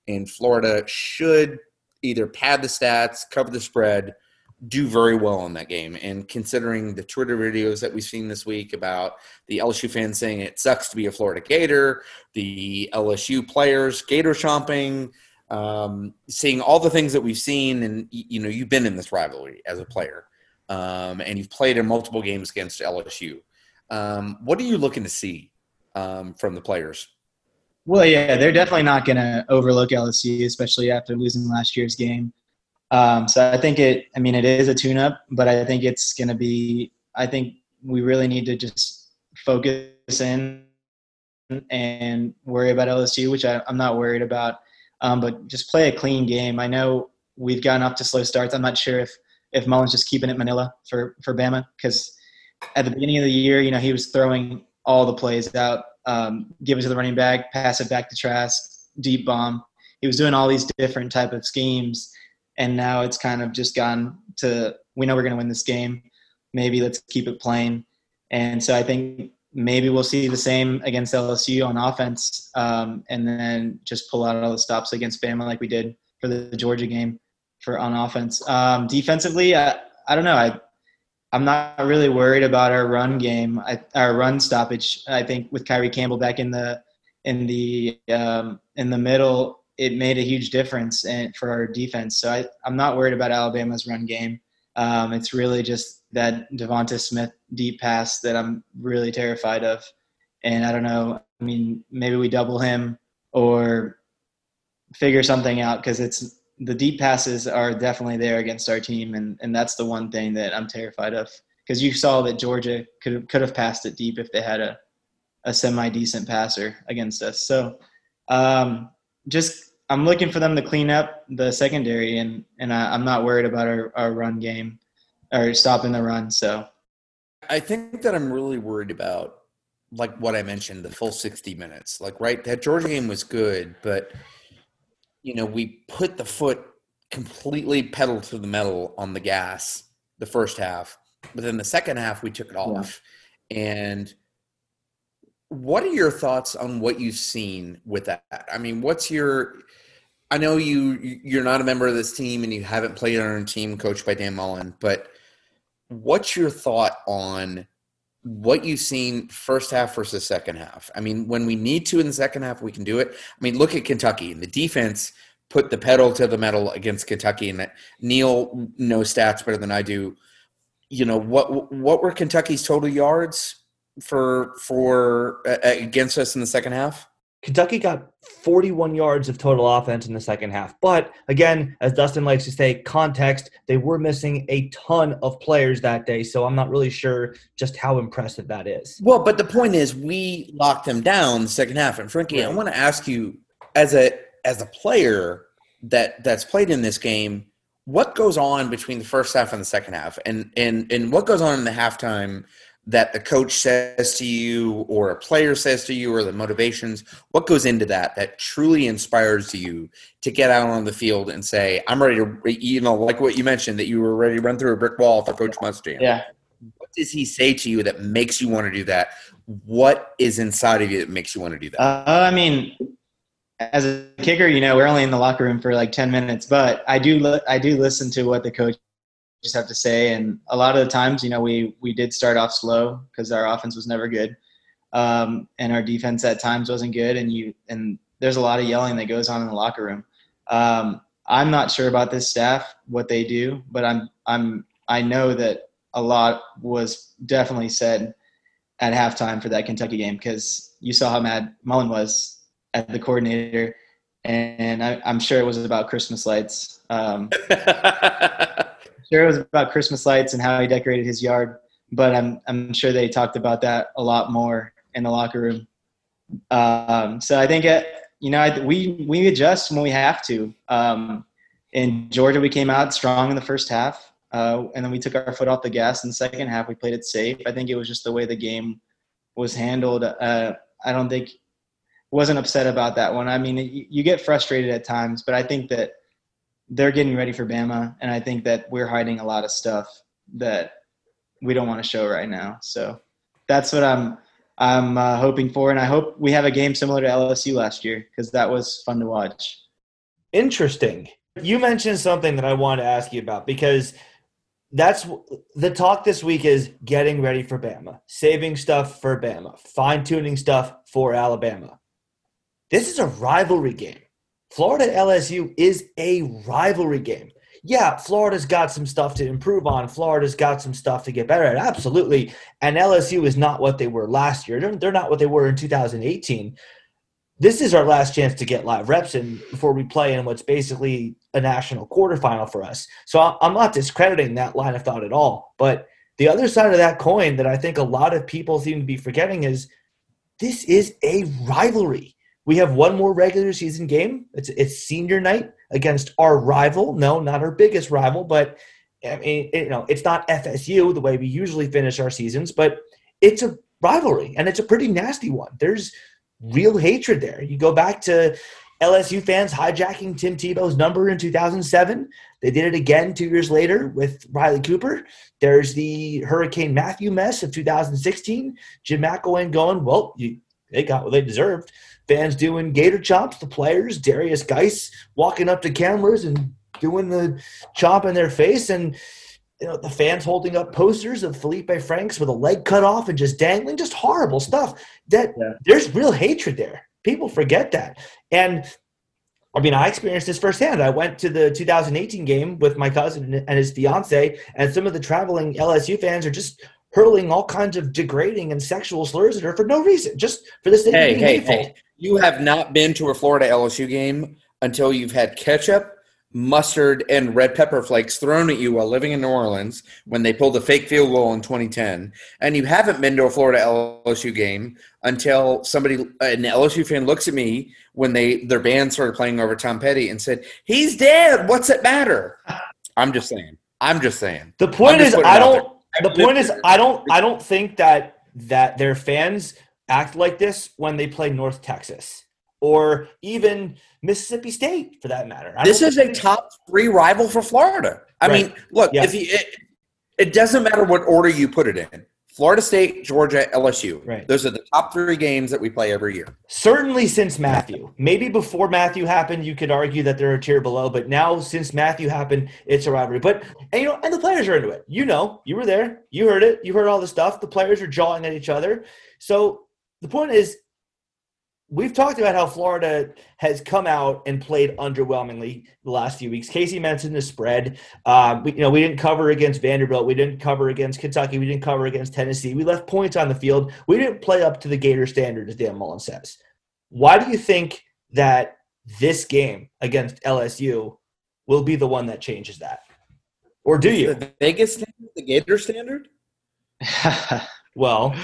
and Florida should either pad the stats, cover the spread, do very well in that game. And considering the Twitter videos that we've seen this week about the LSU fans saying it sucks to be a Florida Gator, the LSU players Gator chomping, um, seeing all the things that we've seen, and you know you've been in this rivalry as a player, um, and you've played in multiple games against LSU. Um, what are you looking to see um, from the players? Well, yeah, they're definitely not going to overlook LSU, especially after losing last year's game. Um, so I think it. I mean, it is a tune-up, but I think it's going to be. I think we really need to just focus in and worry about LSU, which I, am not worried about. Um, but just play a clean game. I know we've gotten off to slow starts. I'm not sure if if Mullen's just keeping it Manila for for Bama because at the beginning of the year, you know, he was throwing all the plays out, um, give it to the running back, pass it back to Trask, deep bomb. He was doing all these different type of schemes and now it's kind of just gone to we know we're going to win this game. Maybe let's keep it plain. And so i think maybe we'll see the same against lsu on offense um, and then just pull out all the stops against bama like we did for the georgia game for on offense. Um, defensively I, I don't know. I i'm not really worried about our run game I, our run stoppage. I think with Kyree campbell back in the in the um, in the middle it made a huge difference for our defense. So I, I'm not worried about Alabama's run game. Um, it's really just that Devonta Smith deep pass that I'm really terrified of. And I don't know. I mean, maybe we double him or figure something out because it's the deep passes are definitely there against our team, and and that's the one thing that I'm terrified of because you saw that Georgia could could have passed it deep if they had a a semi decent passer against us. So um, just I'm looking for them to clean up the secondary, and and I, am not worried about our, our run game or stopping the run. So, I think that I'm really worried about like what I mentioned, the full 60 minutes. Like, right, that Georgia game was good, but you know, we put the foot completely pedal to the metal on the gas the first half, but then the second half we took it off, yeah. and what are your thoughts on what you've seen with that? I mean, what's your I know you you're not a member of this team and you haven't played on a team coached by Dan Mullen, but what's your thought on what you've seen first half versus second half? I mean, when we need to in the second half, we can do it. I mean, look at Kentucky. The defense put the pedal to the metal against Kentucky, and Neil knows stats better than I do. You know what? What were Kentucky's total yards for for uh, against us in the second half? Kentucky got 41 yards of total offense in the second half. But again, as Dustin likes to say, context, they were missing a ton of players that day. So I'm not really sure just how impressive that is. Well, but the point is we locked them down the second half. And Frankie, right. I want to ask you as a as a player that that's played in this game, what goes on between the first half and the second half? And and and what goes on in the halftime that the coach says to you or a player says to you or the motivations what goes into that that truly inspires you to get out on the field and say i'm ready to you know like what you mentioned that you were ready to run through a brick wall for coach Muschamp yeah. What does he say to you that makes you want to do that? What is inside of you that makes you want to do that? Uh, i mean as a kicker you know we're only in the locker room for like 10 minutes but i do li- i do listen to what the coach just have to say. And a lot of the times, you know, we we did start off slow because our offense was never good, um, and our defense at times wasn't good. And you and there's a lot of yelling that goes on in the locker room. Um, I'm not sure about this staff what they do, but I'm I'm I know that a lot was definitely said at halftime for that Kentucky game because you saw how mad Mullen was at the coordinator, and I, am sure it was about Christmas lights. Um, sure it was about Christmas lights and how he decorated his yard, but I'm I'm sure they talked about that a lot more in the locker room. Um, so I think it, you know, I, we we adjust when we have to. Um, in Georgia, we came out strong in the first half, uh, and then we took our foot off the gas in the second half. We played it safe. I think it was just the way the game was handled. Uh, I don't think wasn't upset about that one. I mean, you, you get frustrated at times, but I think that they're getting ready for Bama, and I think that we're hiding a lot of stuff that we don't want to show right now. So that's what I'm I'm uh, hoping for, and I hope we have a game similar to LSU last year because that was fun to watch. Interesting. You mentioned something that I wanted to ask you about because that's the talk this week is getting ready for Bama, saving stuff for Bama, fine tuning stuff for Alabama. This is a rivalry game. Florida LSU is a rivalry game yeah, Florida's got some stuff to improve on. Florida's got some stuff to get better at. Absolutely. And LSU is not what they were last year. They're, not what they were in 2018. This is our last chance to get live reps in before we play in what's basically a national quarterfinal for us. So I'm not discrediting that line of thought at all. But the other side of that coin that I think a lot of people seem to be forgetting is this is a rivalry. We have one more regular season game. It's it's senior night against our rival. No, not our biggest rival, but I mean, it, you know, it's not FSU the way we usually finish our seasons, but it's a rivalry and it's a pretty nasty one. There's real hatred there. You go back to LSU fans hijacking Tim Tebow's number in 2007. They did it again two years later with Riley Cooper. There's the Hurricane Matthew mess of 2016. Jim McElwain going, well, you, they got what they deserved fans doing gator chops the players, Darius Guice walking up to cameras and doing the chop in their face, and you know the fans holding up posters of Feleipe Franks with a leg cut off and just dangling, just horrible stuff. That yeah. there's real hatred there. People forget that, and I mean, I experienced this firsthand. I went to the 2018 game with my cousin and his fiance, and some of the traveling LSU fans are just hurling all kinds of degrading and sexual slurs at her for no reason, just for this sake hey, hey, hateful. Hey. You have not been to a Florida LSU game until you've had ketchup, mustard, and red pepper flakes thrown at you while living in New Orleans when they pulled the fake field goal in 2010. And you haven't been to a Florida LSU game until somebody, an LSU fan, looks at me when they their band started playing over Tom Petty and said, "He's dead. What's it matter?" I'm just saying. I'm just saying. The point is, I don't. The point is, I don't. I don't think that that their fans act like this when they play North Texas or even Mississippi State for that matter. This is a top three rival for Florida. I right. mean, look, yeah. if you, it, it doesn't matter what order you put it in. Florida State, Georgia, LSU. Right. Those are the top three games that we play every year. Certainly since Matthew. Maybe before Matthew happened, you could argue that they're a tier below, but now since Matthew happened, it's a rivalry. But and you know, and the players are into it. You know, you were there, you heard it, you heard all the stuff. The players are jawing at each other. So the point is, we've talked about how Florida has come out and played underwhelmingly the last few weeks. Casey mentioned the spread. Uh, we, you know, we didn't cover against Vanderbilt. We didn't cover against Kentucky. We didn't cover against Tennessee. We left points on the field. We didn't play up to the Gator standard, as Dan Mullen says. Why do you think that this game against LSU will be the one that changes that? Or do you? The Vegas standard, the Gator standard? well,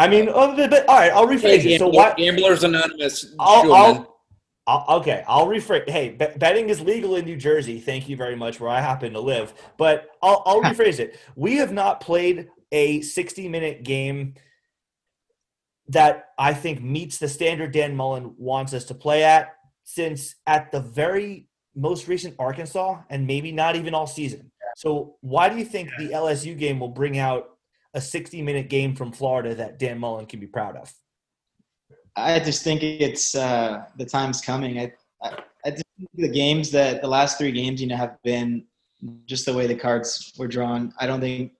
I mean, oh, but, but all right, I'll rephrase hey, it. So what? Gamblers Anonymous. I'll, I'll, I'll, okay, I'll rephrase. Hey, betting is legal in New Jersey. Thank you very much, where I happen to live. But I'll, I'll rephrase it. We have not played a 60 minute game that I think meets the standard Dan Mullen wants us to play at since at the very most recent Arkansas and maybe not even all season. So why do you think the LSU game will bring out a 60 minute game from Florida that Dan Mullen can be proud of? I just think it's uh, the time's coming. I, I, I just think the games that the last three games, you know, have been just the way the cards were drawn. I don't think,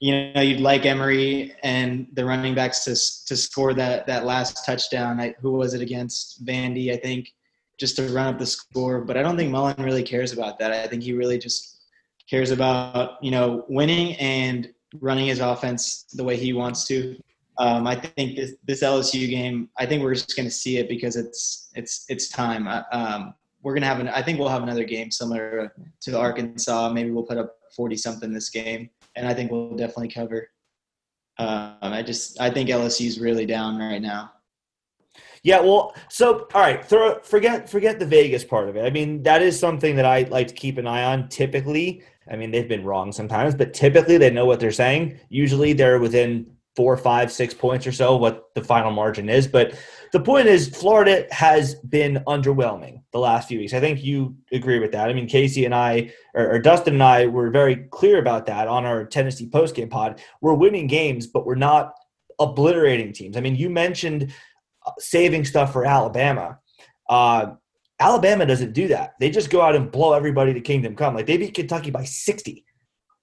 you know, you'd like Emory and the running backs to to score that that last touchdown. I, who was it against Vandy? I think just to run up the score. But I don't think Mullen really cares about that. I think he really just cares about you know winning and running his offense the way he wants to. Um, I think this, this LSU game, I think we're just going to see it because it's it's it's time. Um, we're going to have an. I think we'll have another game similar to Arkansas. Maybe we'll put up forty something this game, and I think we'll definitely cover. Um, I just I think LSU is really down right now. Yeah, well, so all right, throw forget forget the Vegas part of it. I mean, that is something that I like to keep an eye on. Typically, I mean, they've been wrong sometimes, but typically they know what they're saying. Usually, they're within four, five, six points or so what the final margin is. But the point is, Florida has been underwhelming the last few weeks. I think you agree with that. I mean, Casey and I, or, or Dustin and I, were very clear about that on our Tennessee postgame pod. We're winning games, but we're not obliterating teams. I mean, you mentioned saving stuff for Alabama. Uh, Alabama doesn't do that. They just go out and blow everybody to kingdom come. Like they beat Kentucky by 60.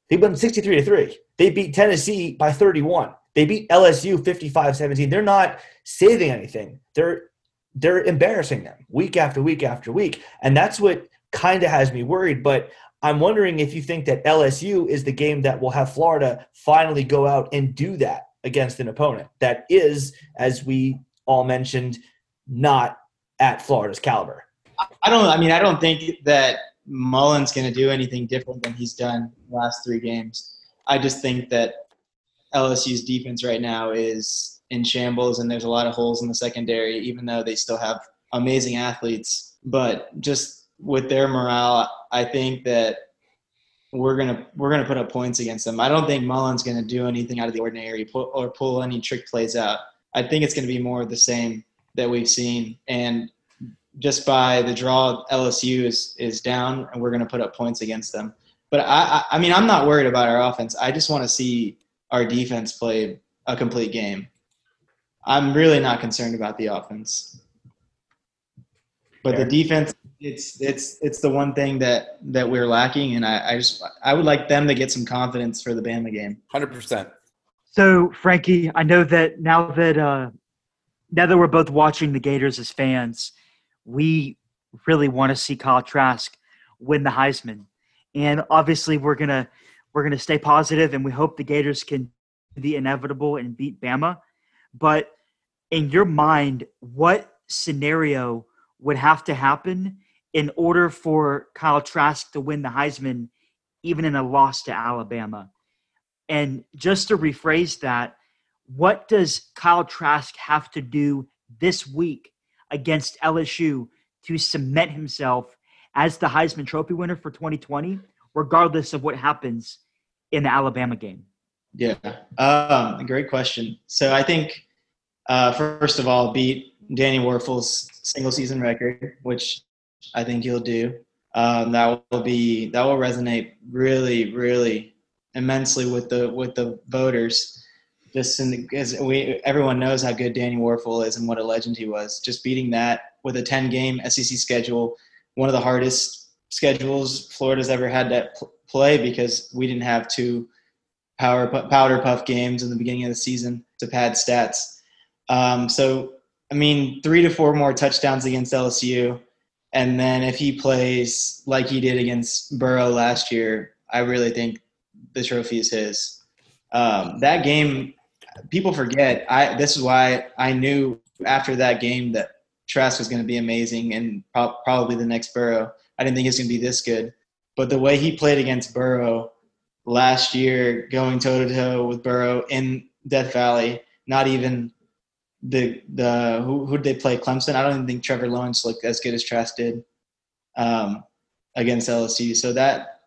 They won 63 to 3. They beat Tennessee by 31. They beat LSU 55-17. They're not saving anything. They're they're embarrassing them week after week after week. And that's what kind of has me worried, but I'm wondering if you think that LSU is the game that will have Florida finally go out and do that against an opponent that is, as we all mentioned, not at Florida's caliber. I don't. I mean, I don't think that Mullen's going to do anything different than he's done last three games. I just think that LSU's defense right now is in shambles, and there's a lot of holes in the secondary, even though they still have amazing athletes. But just with their morale, I think that we're gonna we're gonna put up points against them. I don't think Mullen's gonna do anything out of the ordinary or pull any trick plays out. I think it's gonna be more of the same that we've seen, and just by the draw, LSU is is down, and we're gonna put up points against them. But I, I mean, I'm not worried about our offense. I just want to see our defense play a complete game. I'm really not concerned about the offense, but the defense it's it's it's the one thing that that we're lacking, and I, I just I would like them to get some confidence for the Bama game. Hundred percent. So Frankie, I know that now that uh, now that we're both watching the Gators as fans, we really want to see Kyle Trask win the Heisman, and obviously we're gonna we're gonna stay positive, and we hope the Gators can the inevitable and beat Bama. But in your mind, what scenario would have to happen in order for Kyle Trask to win the Heisman, even in a loss to Alabama. And just to rephrase that, what does Kyle Trask have to do this week against LSU to cement himself as the Heisman Trophy winner for 2020, regardless of what happens in the Alabama game? Yeah, um, great question. So I think, uh, first of all, beat Danny Wuerffel's single season record, which I think he'll do. Um, that will be that will resonate really, really immensely with the with the voters. Just because we everyone knows how good Danny Wuerffel is and what a legend he was. Just beating that with a 10 game SEC schedule, one of the hardest schedules Florida's ever had to play because we didn't have two power powder puff games in the beginning of the season to pad stats. Um, so I mean, three to four more touchdowns against LSU and then if he plays like he did against Burrow last year, I really think the trophy is his. Um, that game, people forget. I this is why I knew after that game that Trask was going to be amazing and pro- probably the next Burrow. I didn't think he was going to be this good, but the way he played against Burrow last year, going toe to toe with Burrow in Death Valley, not even the the who did they play Clemson? I don't even think Trevor Lawrence looked as good as Trask did um, against LSU. So that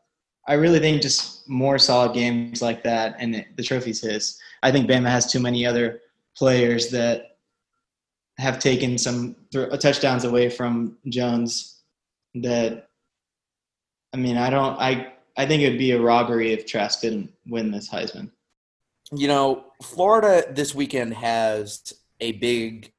I really think just more solid games like that, and it, the trophy's his. I think Bama has too many other players that have taken some th- touchdowns away from Jones. That I mean, I don't. I I think it would be a robbery if Trask didn't win this Heisman. You know, Florida this weekend has a big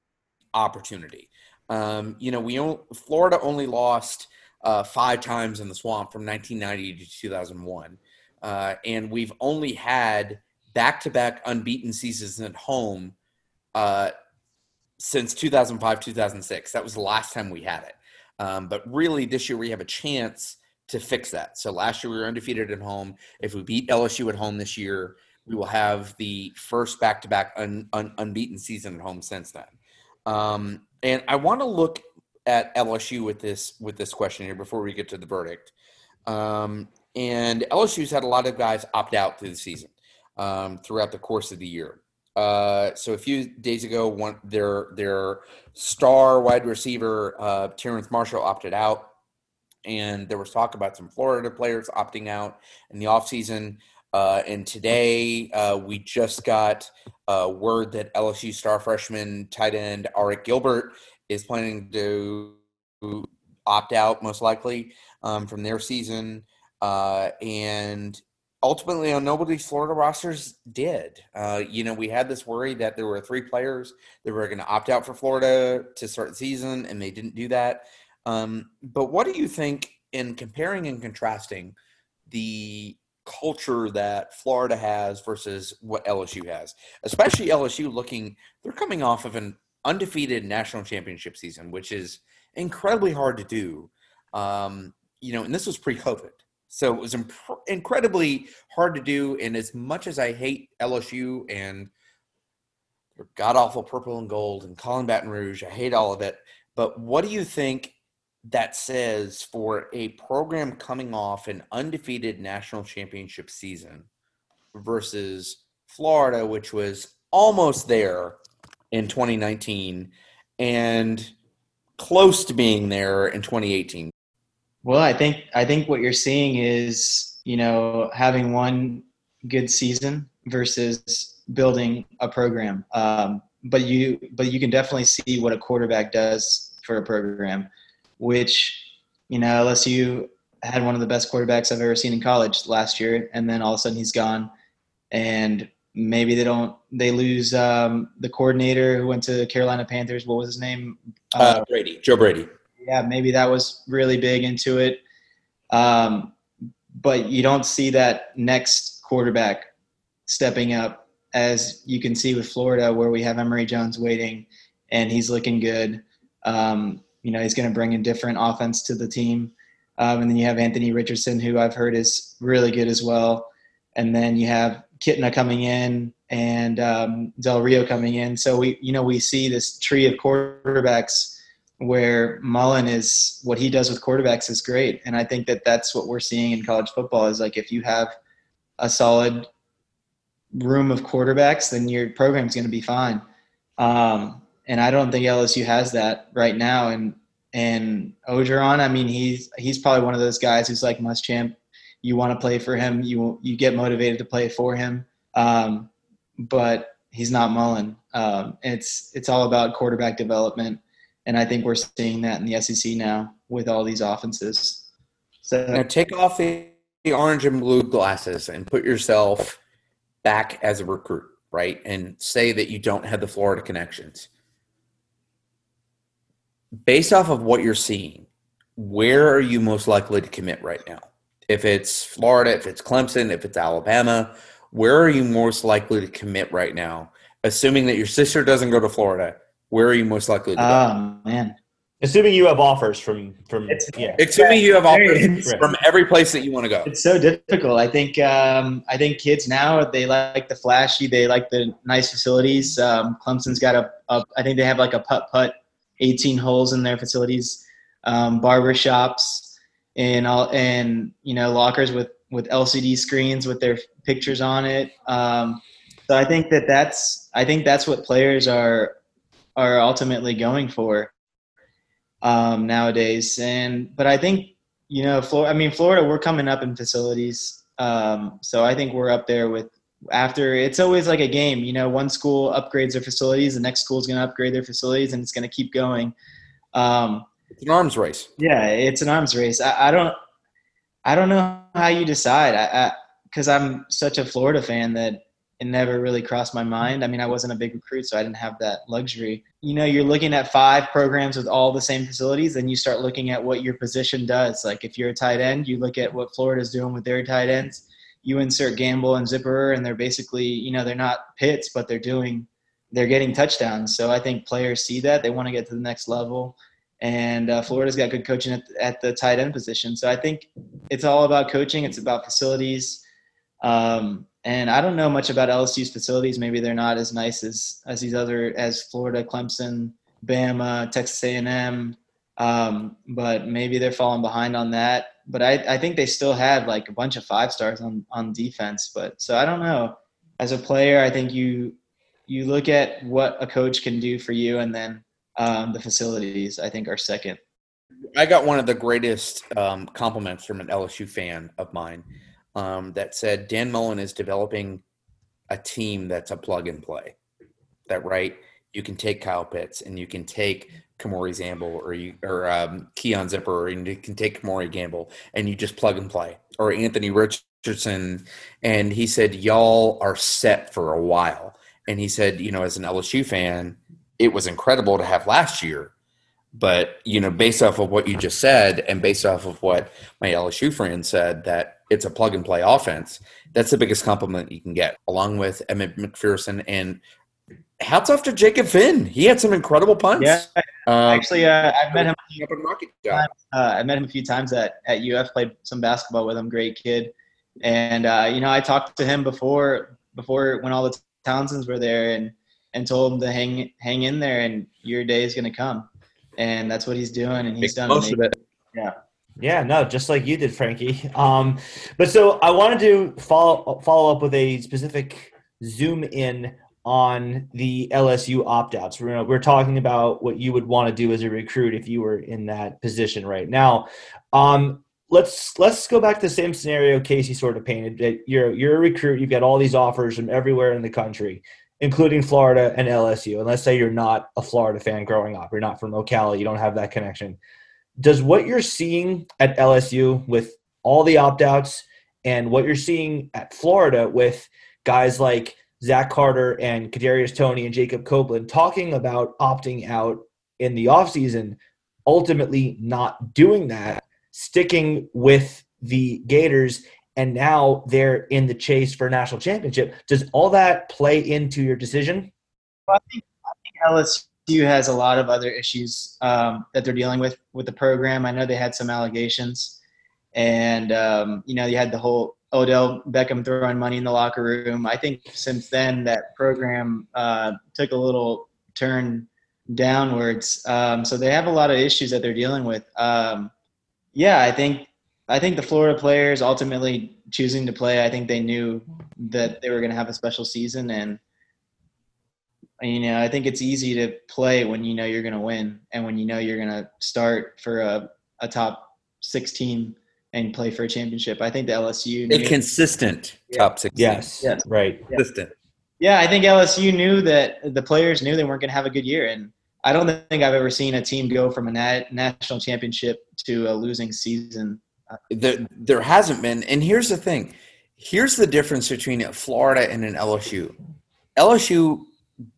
opportunity. Um, you know, we Florida only lost uh, five times in the swamp from 1990 to 2001, uh, and we've only had back-to-back unbeaten seasons at home uh, since 2005 2006. That was the last time we had it. Um, but really, this year we have a chance to fix that. So last year we were undefeated at home. If we beat LSU at home this year, we will have the first back-to-back un, un, unbeaten season at home since then. Um, and I want to look at LSU with this with this question here before we get to the verdict. Um, and LSU's had a lot of guys opt out through the season um, throughout the course of the year. Uh, so a few days ago, one their their star wide receiver uh, Terrace Marshall opted out, and there was talk about some Florida players opting out in the offseason. Uh, and today uh, we just got uh, word that LSU star freshman tight end Arik Gilbert is planning to opt out, most likely, um, from their season. Uh, and ultimately, on nobody's Florida rosters did. Uh, you know, we had this worry that there were three players that were going to opt out for Florida to start the season, and they didn't do that. Um, but what do you think in comparing and contrasting the culture that Florida has versus what LSU has, especially LSU looking, they're coming off of an undefeated national championship season, which is incredibly hard to do. Um, you know, and this was pre COVID. So it was imp- incredibly hard to do. And as much as I hate LSU and god awful purple and gold and Colin Baton Rouge, I hate all of it. But what do you think that says for a program coming off an undefeated national championship season versus Florida, which was almost there in 2019 and close to being there in 2018? Well, I think I think what you're seeing is you know having one good season versus building a program. Um, but you but you can definitely see what a quarterback does for a program which you know LSU had one of the best quarterbacks I've ever seen in college last year, and then all of a sudden he's gone, and maybe they don't they lose um, the coordinator who went to Carolina Panthers. What was his name? Uh, uh, Brady, Joe Brady. Yeah, maybe that was really big into it. Um, but you don't see that next quarterback stepping up as you can see with Florida, where we have Emory Jones waiting, and he's looking good. Um, you know, he's going to bring a different offense to the team. Um, and then you have Anthony Richardson, who I've heard is really good as well. And then you have Kitna coming in and um, Del Rio coming in. So we, you know, we see this tree of quarterbacks where Mullen is what he does with quarterbacks is great. And I think that that's what we're seeing in college football is like if you have a solid room of quarterbacks, then your program's going to be fine. Um, and I don't think LSU has that right now. And and Orgeron, I mean, he's he's probably one of those guys who's like Muschamp. You want to play for him, you you get motivated to play for him, um, but he's not Mullen. Um, it's it's all about quarterback development, and I think we're seeing that in the SEC now with all these offenses. So now take off the, the orange and blue glasses and put yourself back as a recruit, right? And say that you don't have the Florida connections based off of what you're seeing, where are you most likely to commit right now? If it's Florida, if it's Clemson, if it's Alabama, where are you most likely to commit right now? Assuming that your sister doesn't go to Florida, where are you most likely to go? Oh man. Assuming you have offers from from it's, yeah. Assuming you have offers from every place that you want to go. It's so difficult. I think um, I think kids now they like the flashy, they like the nice facilities. Um, Clemson's got a, a I think they have like a putt putt 18 holes in their facilities, um, barber shops, and all, and you know lockers with with LCD screens with their pictures on it. Um, so I think that that's I think that's what players are are ultimately going for um, nowadays. And but I think you know, Florida. I mean, Florida, we're coming up in facilities, um, so I think we're up there with after it's always like a game you know one school upgrades their facilities the next school is going to upgrade their facilities and it's going to keep going um, it's an arms race. Yeah it's an arms race. I, I don't i don't know how you decide. I because i'm such a florida fan that it never really crossed my mind. I mean i wasn't a big recruit so i didn't have that luxury. You know you're looking at five programs with all the same facilities and you start looking at what your position does. Like if you're a tight end you look at what florida's doing with their tight ends. You insert Gamble and Zipper, and they're basically, you know, they're not Pitts, but they're doing, they're getting touchdowns. So I think players see that. They want to get to the next level, and uh, Florida's got good coaching at, at, the tight end position. So I think it's all about coaching. It's about facilities, um, and I don't know much about LSU's facilities. Maybe they're not as nice as as these other as Florida, Clemson, Bama, Texas A&M. Um, but maybe they're falling behind on that but I, I think they still have like a bunch of five stars on, on defense. But so I don't know. As a player, I think you you look at what a coach can do for you, and then um, the facilities I think are second. I got one of the greatest um, compliments from an LSU fan of mine um, that said Dan Mullen is developing a team that's a plug and play. That right, you can take Kyle Pitts and you can take Kemore Zamble or you or um, Keon Zipper and you can take Kemore Gamble and you just plug and play or Anthony Richardson. And he said y'all are set for a while. And he said, you know, as an LSU fan, it was incredible to have last year but you know, based off of what you just said, and based off of what my LSU friend said, that it's a plug and play offense. That's the biggest compliment you can get, along with Evan McPherson. And hats off to Jacob Finn. He had some incredible punts. Yeah, Um, actually, uh, I've met him. up in Rocky Uh, I met him a few times at at UF. Played some basketball with him. Great kid. And uh, you know, I talked to him before before when all the Townsends were there, and and told him to hang hang in there, and your day is going to come. And that's what he's doing, and he's done most of amazing. it. Yeah, no, just like you did, Frankie. Um, but so I wanted to follow follow up with a specific zoom in on the LSU opt outs. We're, we're talking about what you would want to do as a recruit if you were in that position right now. Um, let's let's go back to the same scenario Casey sort of painted. That you're you're a recruit. You've got all these offers from everywhere in the country, including Florida and LSU. And let's say you're not a Florida fan growing up. You're not from Ocala. You don't have that connection does what you're seeing at LSU with all the opt outs and what you're seeing at Florida with guys like Zach Carter and Kadarius Toney and Jacob Copeland talking about opting out in the offseason, ultimately not doing that, sticking with the Gators, and now they're in the chase for a national championship. Does all that play into your decision? I think, I think LSU has a lot of other issues um, that they're dealing with with the program. I know they had some allegations, and um, you know you had the whole Odell Beckham throwing money in the locker room. I think since then that program uh, took a little turn downwards. Um, so they have a lot of issues that they're dealing with. Um, yeah, I think I think the Florida players ultimately choosing to play. I think they knew that they were going to have a special season and you know, I think it's easy to play when you know you're going to win and when you know you're going to start for a, a top six team and play for a championship. I think the LSU. A Knew, consistent top six. Yes, Yes. right. Consistent. yeah, I think LSU knew that the players knew they weren't going to have a good year, and I don't think I've ever seen a team go from a nat- national championship to a losing season. There, there hasn't been. And here's the thing here's the difference between Florida and an LSU. LSU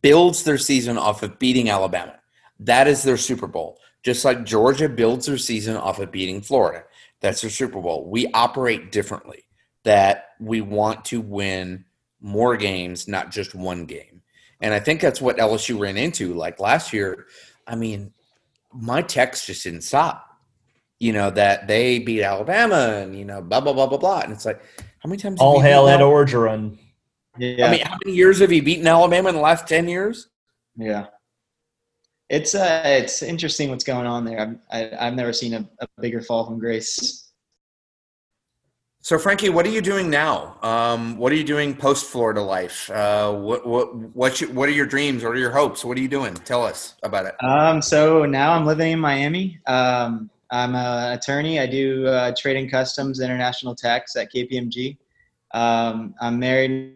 builds their season off of beating Alabama. That is their Super Bowl. Just like Georgia builds their season off of beating Florida. That's their Super Bowl. We operate differently. That we want to win more games, not just one game. And I think that's what LSU ran into. Like last year, I mean, my text just didn't stop. You know, that they beat Alabama and, you know, blah, blah, blah, blah, blah. And it's like, how many times have All hail Ed Orgeron. Yeah, I mean, how many years have you beaten Alabama in the last 10 years? yeah. It's uh, it's interesting what's going on there. I've, I, I've never seen a, a bigger fall from grace. So, Frankie, what are you doing now? Um, what are you doing post Florida life? Uh, what what what you, what are your dreams? What are your hopes? What are you doing? Tell us about it. Um, so now I'm living in Miami. Um, I'm an attorney. I do uh, trading customs, international tax at KPMG. Um, I'm married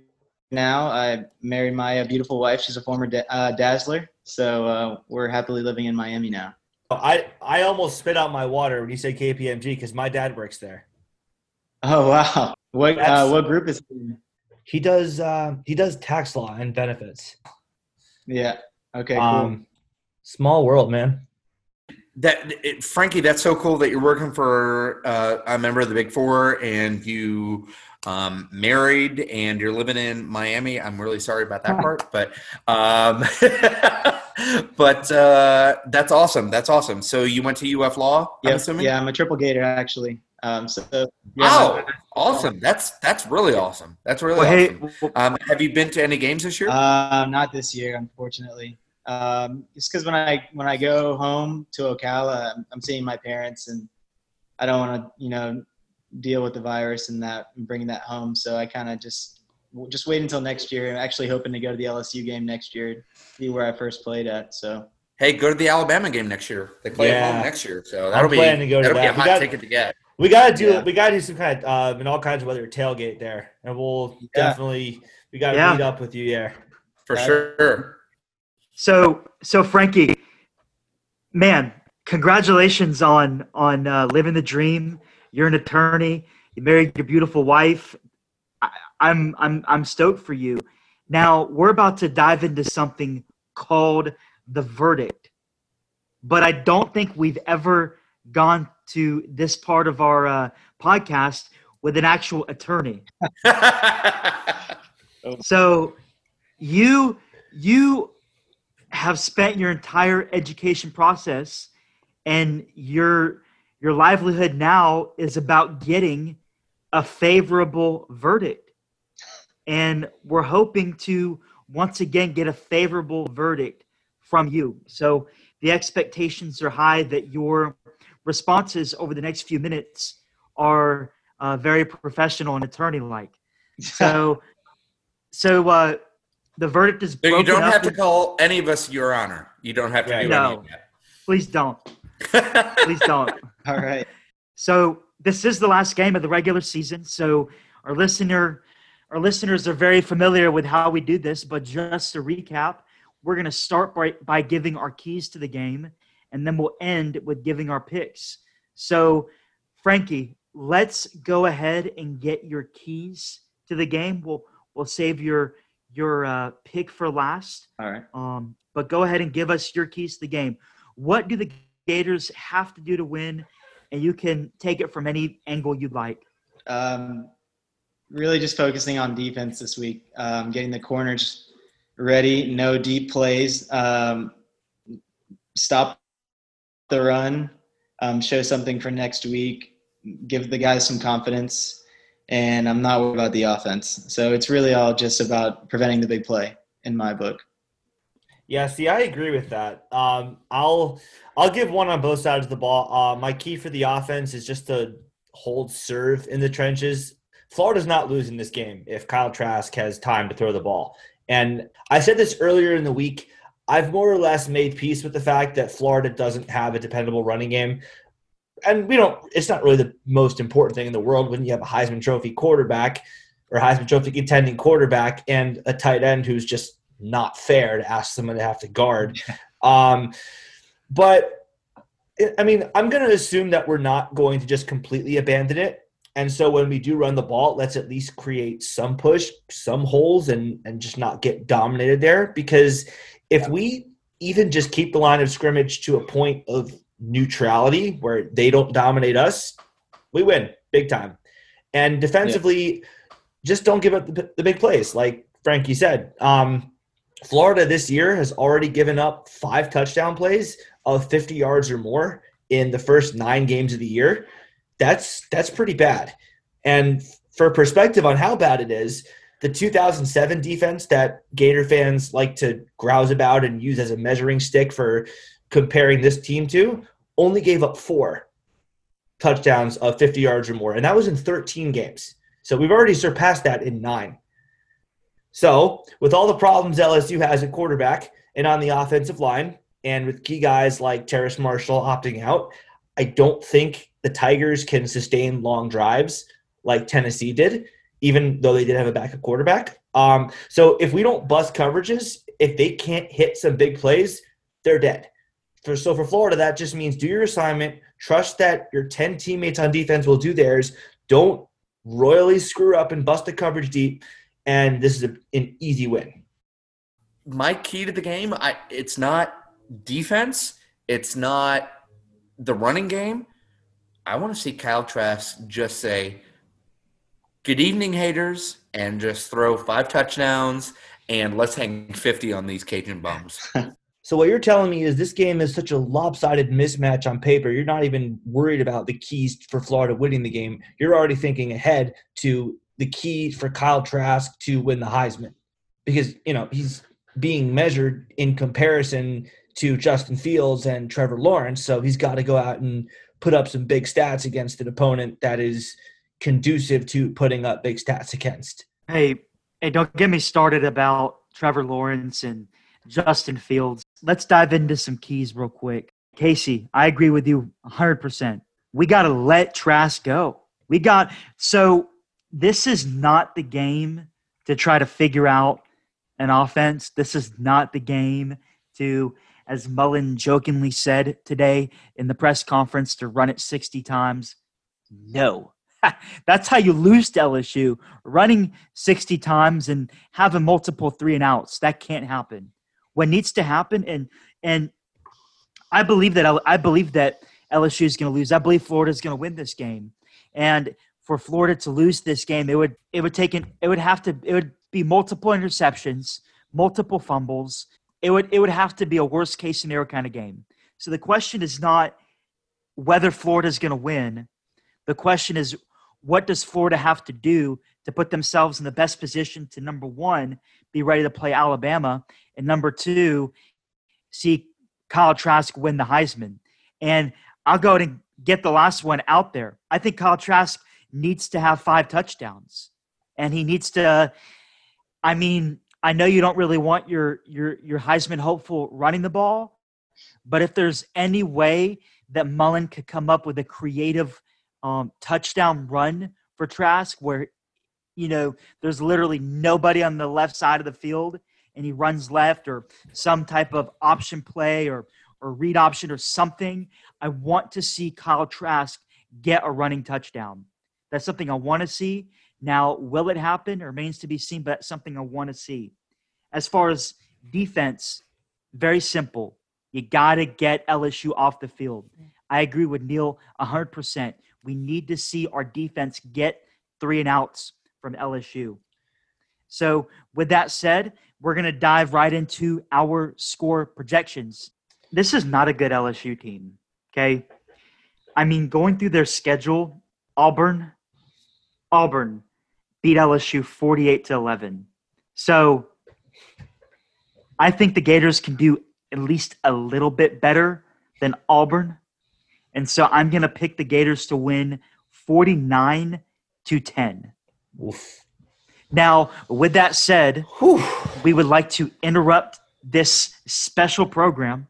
now. I married my uh, beautiful wife. She's a former da- uh, Dazzler. So uh, we're happily living in Miami now. I I almost spit out my water when you said KPMG because my dad works there. Oh wow! What uh, what group is? He in? He does uh, he does tax law and benefits. Yeah. Okay. Cool. Um, small world, man. That it, Frankie, that's so cool that you're working for uh, a member of the Big Four and you um, married and you're living in Miami. I'm really sorry about that part, but um, but uh, that's awesome. That's awesome. So you went to UF Law, I'm assuming. Yeah, I'm a triple gator actually. Um, so yeah, Wow, awesome. That's that's really awesome. That's really Well, hey, awesome. w- Um, have you been to any games this year? Uh, not this year, unfortunately. Um, just because when I when I go home to Ocala, I'm, I'm seeing my parents, and I don't want to, you know, deal with the virus and that and bringing that home. So I kind of just just wait until next year. I'm actually hoping to go to the LSU game next year, be where I first played at. So Hey, go to the Alabama game next year. They play at home next year, so that'll be planning to go to that'll be that. a We hot got- ticket to get. We gotta do Yeah. we gotta do some kind of um, in all kinds of weather tailgate there, and we'll Yeah. definitely we gotta Yeah. meet up with you there. For Got sure. So, so Frankie, man, congratulations on on uh, living the dream. You're an attorney. You married your beautiful wife. I, I'm I'm I'm stoked for you. Now we're about to dive into something called the verdict, but I don't think we've ever gone to this part of our uh, podcast with an actual attorney. So you you have spent your entire education process and your your livelihood now is about getting a favorable verdict. And we're hoping to once again get a favorable verdict from you. So the expectations are high that your responses over the next few minutes are uh, very professional and attorney like. So so uh, the verdict is So you don't have to call any of us Your Honor. You don't have to Right. do No. any Please don't. Please don't. all right. So this is the last game of the regular season. So our listener, our listeners are very familiar with how we do this. But just to recap, we're going to start by, by giving our keys to the game, and then we'll end with giving our picks. So, Frankie, let's go ahead and get your keys to the game. We'll we'll save your your uh, pick for last. All right. Um, but go ahead and give us your keys to the game. What do the Gators have to do to win? And you can take it from any angle you'd like. Um, really just focusing on defense this week, um, getting the corners ready, no deep plays, um, stop the run, um, show something for next week, give the guys some confidence, and I'm not worried about the offense. So it's really all just about preventing the big play in my book. Yeah, see, I agree with that. Um, I'll I'll give one on both sides of the ball. Uh, my key for the offense is just to hold serve in the trenches. Florida's not losing this game if Kyle Trask has time to throw the ball. And I said this earlier in the week. I've more or less made peace with the fact that Florida doesn't have a dependable running game. And we don't it's not really the most important thing in the world when you have a Heisman Trophy quarterback or Heisman Trophy contending quarterback and a tight end who's just not fair to ask someone to have to guard. Um, but I- I mean, I'm going to assume that we're not going to just completely abandon it. And so when we do run the ball, let's at least create some push, some holes, and and just not get dominated there. Because if we even just keep the line of scrimmage to a point of neutrality where they don't dominate us, we win big time. And defensively, just don't give up the, the big plays, like Frankie said. Um, Florida this year has already given up five touchdown plays of 50 yards or more in the first nine games of the year. That's that's pretty bad. And for perspective on how bad it is, the 2007 defense that Gator fans like to grouse about and use as a measuring stick for comparing this team to only gave up four touchdowns of 50 yards or more, and that was in 13 games. So we've already surpassed that in nine. So, with all the problems LSU has at quarterback and on the offensive line, and with key guys like Terrace Marshall opting out, I don't think the Tigers can sustain long drives like Tennessee did, even though they did have a backup quarterback. Um, so, if we don't bust coverages, if they can't hit some big plays, they're dead. For, so, for Florida, that just means do your assignment, trust that your 10 teammates on defense will do theirs. Don't royally screw up and bust the coverage deep and this is a, an easy win. My key to the game, I, it's not defense. It's not the running game. I want to see Kyle Trask just say, "Good evening, haters," and just throw five touchdowns and let's hang fifty on these Cajun bums. So what you're telling me is this game is such a lopsided mismatch on paper. You're not even worried about the keys for Florida winning the game. You're already thinking ahead to the key for Kyle Trask to win the Heisman because you know he's being measured in comparison to Justin Fields and Trevor Lawrence. So he's got to go out and put up some big stats against an opponent that is conducive to putting up big stats against. Hey, Hey, don't get me started about Trevor Lawrence and Justin Fields. Let's dive into some keys real quick. Casey, I agree with you 100%. We got to let Trask go. We got so this is not the game to try to figure out an offense. This is not the game to, as Mullen jokingly said today in the press conference, to run it 60 times. No. That's how you lose to LSU. Running 60 times and having multiple three and outs. That can't happen. What needs to happen, and and I believe that I believe that LSU is going to lose. I believe Florida is going to win this game. And for Florida to lose this game, it would it would take an, it would have to it would be multiple interceptions, multiple fumbles. It would it would have to be a worst case scenario kind of game. So the question is not whether Florida is going to win. The question is what does Florida have to do to put themselves in the best position to number 1 be ready to play Alabama and number 2 see Kyle Trask win the Heisman. And I'll go ahead and get the last one out there. I think Kyle Trask needs to have five touchdowns. And he needs to I mean, I know you don't really want your your your Heisman hopeful running the ball, but if there's any way that Mullen could come up with a creative um, touchdown run for Trask, where you know there's literally nobody on the left side of the field, and he runs left, or some type of option play, or or read option, or something. I want to see Kyle Trask get a running touchdown. That's something I want to see. Now, will it happen? It remains to be seen, but something I want to see. As far as defense, very simple. You got to get LSU off the field. I agree with Neil 100%. We need to see our defense get three and outs from LSU. So, with that said, we're going to dive right into our score projections. This is not a good LSU team. Okay. I mean, going through their schedule, Auburn, Auburn beat LSU 48 to 11. So I think the Gators can do at least a little bit better than Auburn. And so I'm going to pick the Gators to win 49 to 10. Oof. Now, with that said, Whew. we would like to interrupt this special program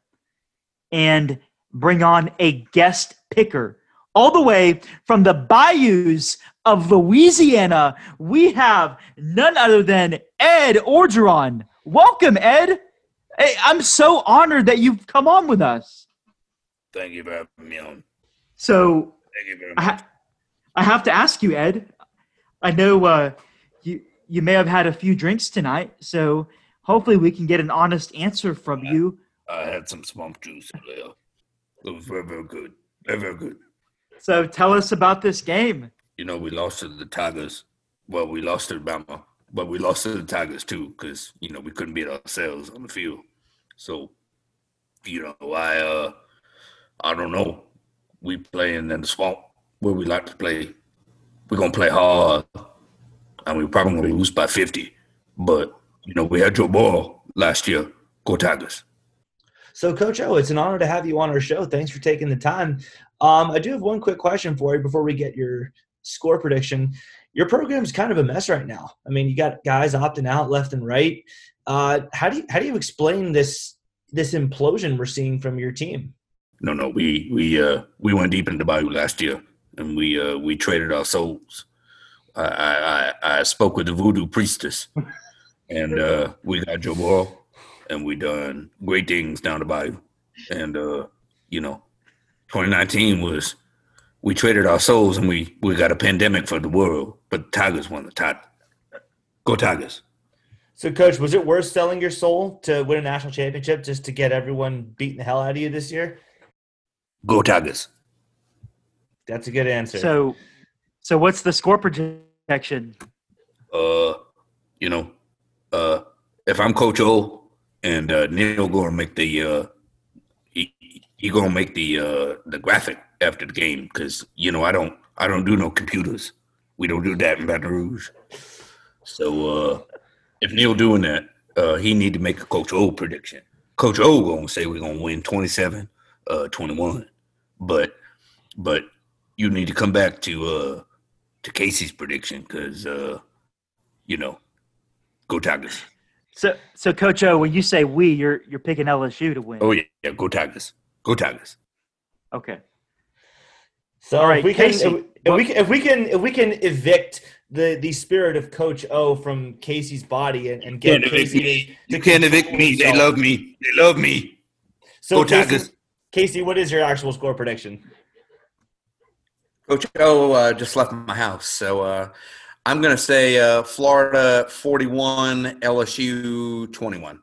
and bring on a guest picker all the way from the bayous of Louisiana, we have none other than Ed Orgeron. Welcome, Ed. Hey, I'm so honored that you've come on with us. Thank you for having me on. So, Thank you very much. I, ha- I have to ask you, Ed. I know uh, you you may have had a few drinks tonight, so hopefully we can get an honest answer from I, you. I had some swamp juice earlier. It was very, very good. Very, very good. So tell us about this game. You know, we lost to the Tigers. Well, we lost to Bama, but we lost to the Tigers too because you know we couldn't beat ourselves on the field. So, you know, I uh, I don't know. We playing in the swamp where we like to play. We're gonna play hard, and we're probably gonna lose by fifty. But you know, we had Joe Burrow last year. Go Tigers. So, Coach O, it's an honor to have you on our show. Thanks for taking the time. Um, I do have one quick question for you before we get your score prediction. Your program's kind of a mess right now. I mean, you got guys opting out left and right. Uh, how do you how do you explain this this implosion we're seeing from your team? No, no, we we uh, we went deep into the bayou last year, and we uh, we traded our souls. I, I I spoke with the voodoo priestess, and uh, we got Joe Burrow, and we done great things down the bayou, and uh, you know 2019 was we traded our souls and we we got a pandemic for the world, but the Tigers won the title. Go Tigers! So, coach, was it worth selling your soul to win a national championship just to get everyone beating the hell out of you this year? Go Tigers! That's a good answer. So, so what's the score projection? Uh, you know, uh, if I'm Coach O and uh, Neil going to make the uh, he he gonna make the uh the graphic after the game because you know I don't I don't do no computers. We don't do that in Baton Rouge. So uh if Neil doing that, uh he need to make a Coach O prediction. Coach O gonna say we're gonna win 27, uh 21. But but you need to come back to uh to Casey's prediction because uh you know Go Tigers. So, so Coach O, when you say we, you're you're picking LSU to win. Oh yeah, yeah. Go Tigers. Go Tigers. Okay. So All right, if we can, Casey, if, if we can, if we can, if we can evict the the spirit of Coach O from Casey's body and, and get Casey me. to, You can't evict me. They love me. They love me. So Go Casey, Tigers. Casey, what is your actual score prediction? Coach O uh, just left my house, so uh, I'm going to say uh, Florida 41, LSU 21.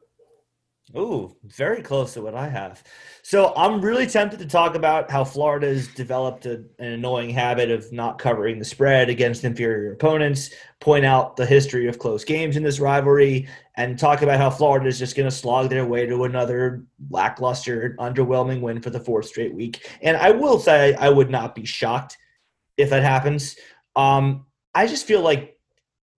Ooh, very close to what I have. So I'm really tempted to talk about how Florida has developed a, an annoying habit of not covering the spread against inferior opponents, point out the history of close games in this rivalry, and talk about how Florida is just going to slog their way to another lackluster, underwhelming win for the fourth straight week. And I will say I would not be shocked if that happens. Um, I just feel like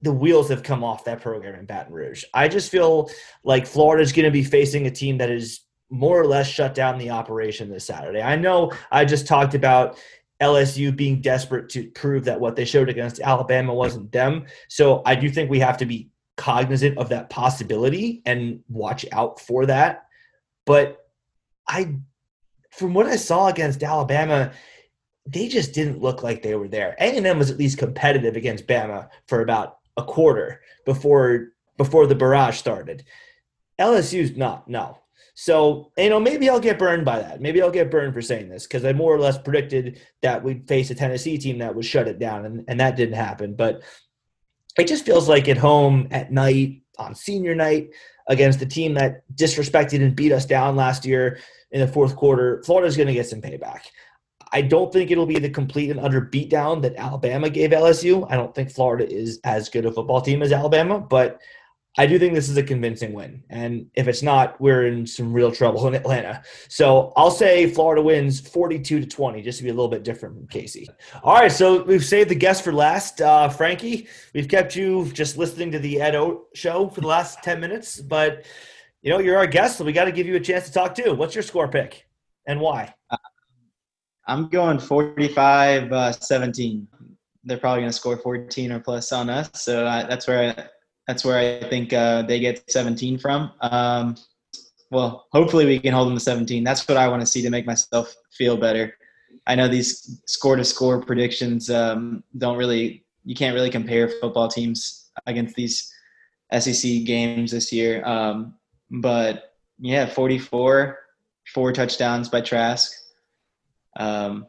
the wheels have come off that program in Baton Rouge. I just feel like Florida is going to be facing a team that is more or less shut down the operation this Saturday. I know I just talked about LSU being desperate to prove that what they showed against Alabama wasn't them. So I do think we have to be cognizant of that possibility and watch out for that. But I from what I saw against Alabama, they just didn't look like they were there. A&M was at least competitive against Bama for about a quarter before before the barrage started. LSU's not, no. So, you know, maybe I'll get burned by that. Maybe I'll get burned for saying this because I more or less predicted that we'd face a Tennessee team that would shut it down, and, and that didn't happen. But it just feels like at home at night on senior night against the team that disrespected and beat us down last year in the fourth quarter, Florida's going to get some payback. I don't think it'll be the complete and utter beatdown that Alabama gave LSU. I don't think Florida is as good a football team as Alabama, but I do think this is a convincing win. And if it's not, we're in some real trouble in Atlanta. So I'll say Florida wins 42 to 20, just to be a little bit different from Casey. All right, so we've saved the guest for last. Uh, Frankie, we've kept you just listening to the Ed O show for the last 10 minutes, but you know, you're our guest, so we got to give you a chance to talk too. What's your score pick and why? I'm going 45 uh, 17. They're probably going to score 14 or plus on us. So I, that's where I, that's where I think uh, they get 17 from. Um, well, hopefully we can hold them to 17. That's what I want to see to make myself feel better. I know these score to score predictions um, don't really, you can't really compare football teams against these SEC games this year. Um, but yeah, 44, four touchdowns by Trask. Um,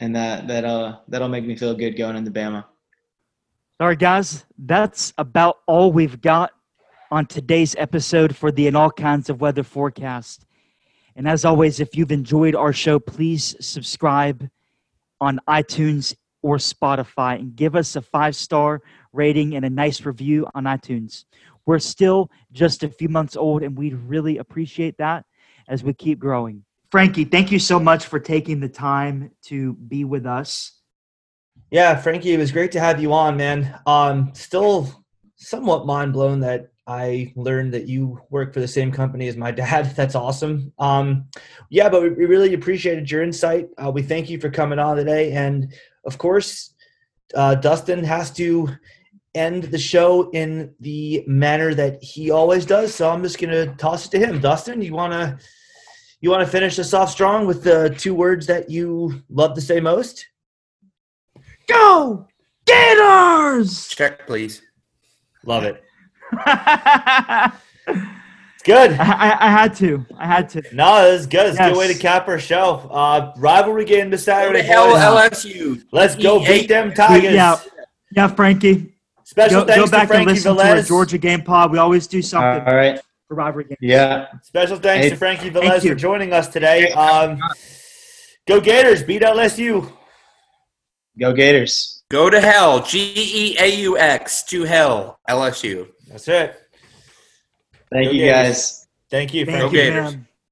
and that that'll that'll make me feel good going into Bama. All right, guys, that's about all we've got on today's episode for the In All Kinds of Weather forecast. And as always, if you've enjoyed our show, please subscribe on iTunes or Spotify and give us a five star rating and a nice review on iTunes. We're still just a few months old, and we'd really appreciate that as we keep growing. Frankie, thank you so much for taking the time to be with us. Yeah, Frankie, it was great to have you on, man. Um, still somewhat mind blown that I learned that you work for the same company as my dad. That's awesome. Um, yeah, but we, really appreciated your insight. Uh, we thank you for coming on today, and of course, uh, Dustin has to end the show in the manner that he always does. So I'm just gonna toss it to him. Dustin, you wanna you wanna finish this off strong with the two words that you love to say most? Go Gators! Check, please. Love it. It's good. I, I had to. I had to. No, it's good. It's a good way to cap our show. Uh, rivalry game this Saturday. hell, boys. LSU. Let's go EA. beat them Tigers. Yeah, yeah, Frankie. Special Go, thanks go to back and Frankie listen to our Georgia game pod. We always do something All right. For rivalry game. Yeah. Special thanks Hey, to Frankie thank Velez you. for joining us today. Um, go Gators. Beat LSU. Go Gators. Go to hell. G E A U X to hell. LSU. That's it. Thank Go you Gators. guys. Thank you, Thank Frankie. you, Gators. man.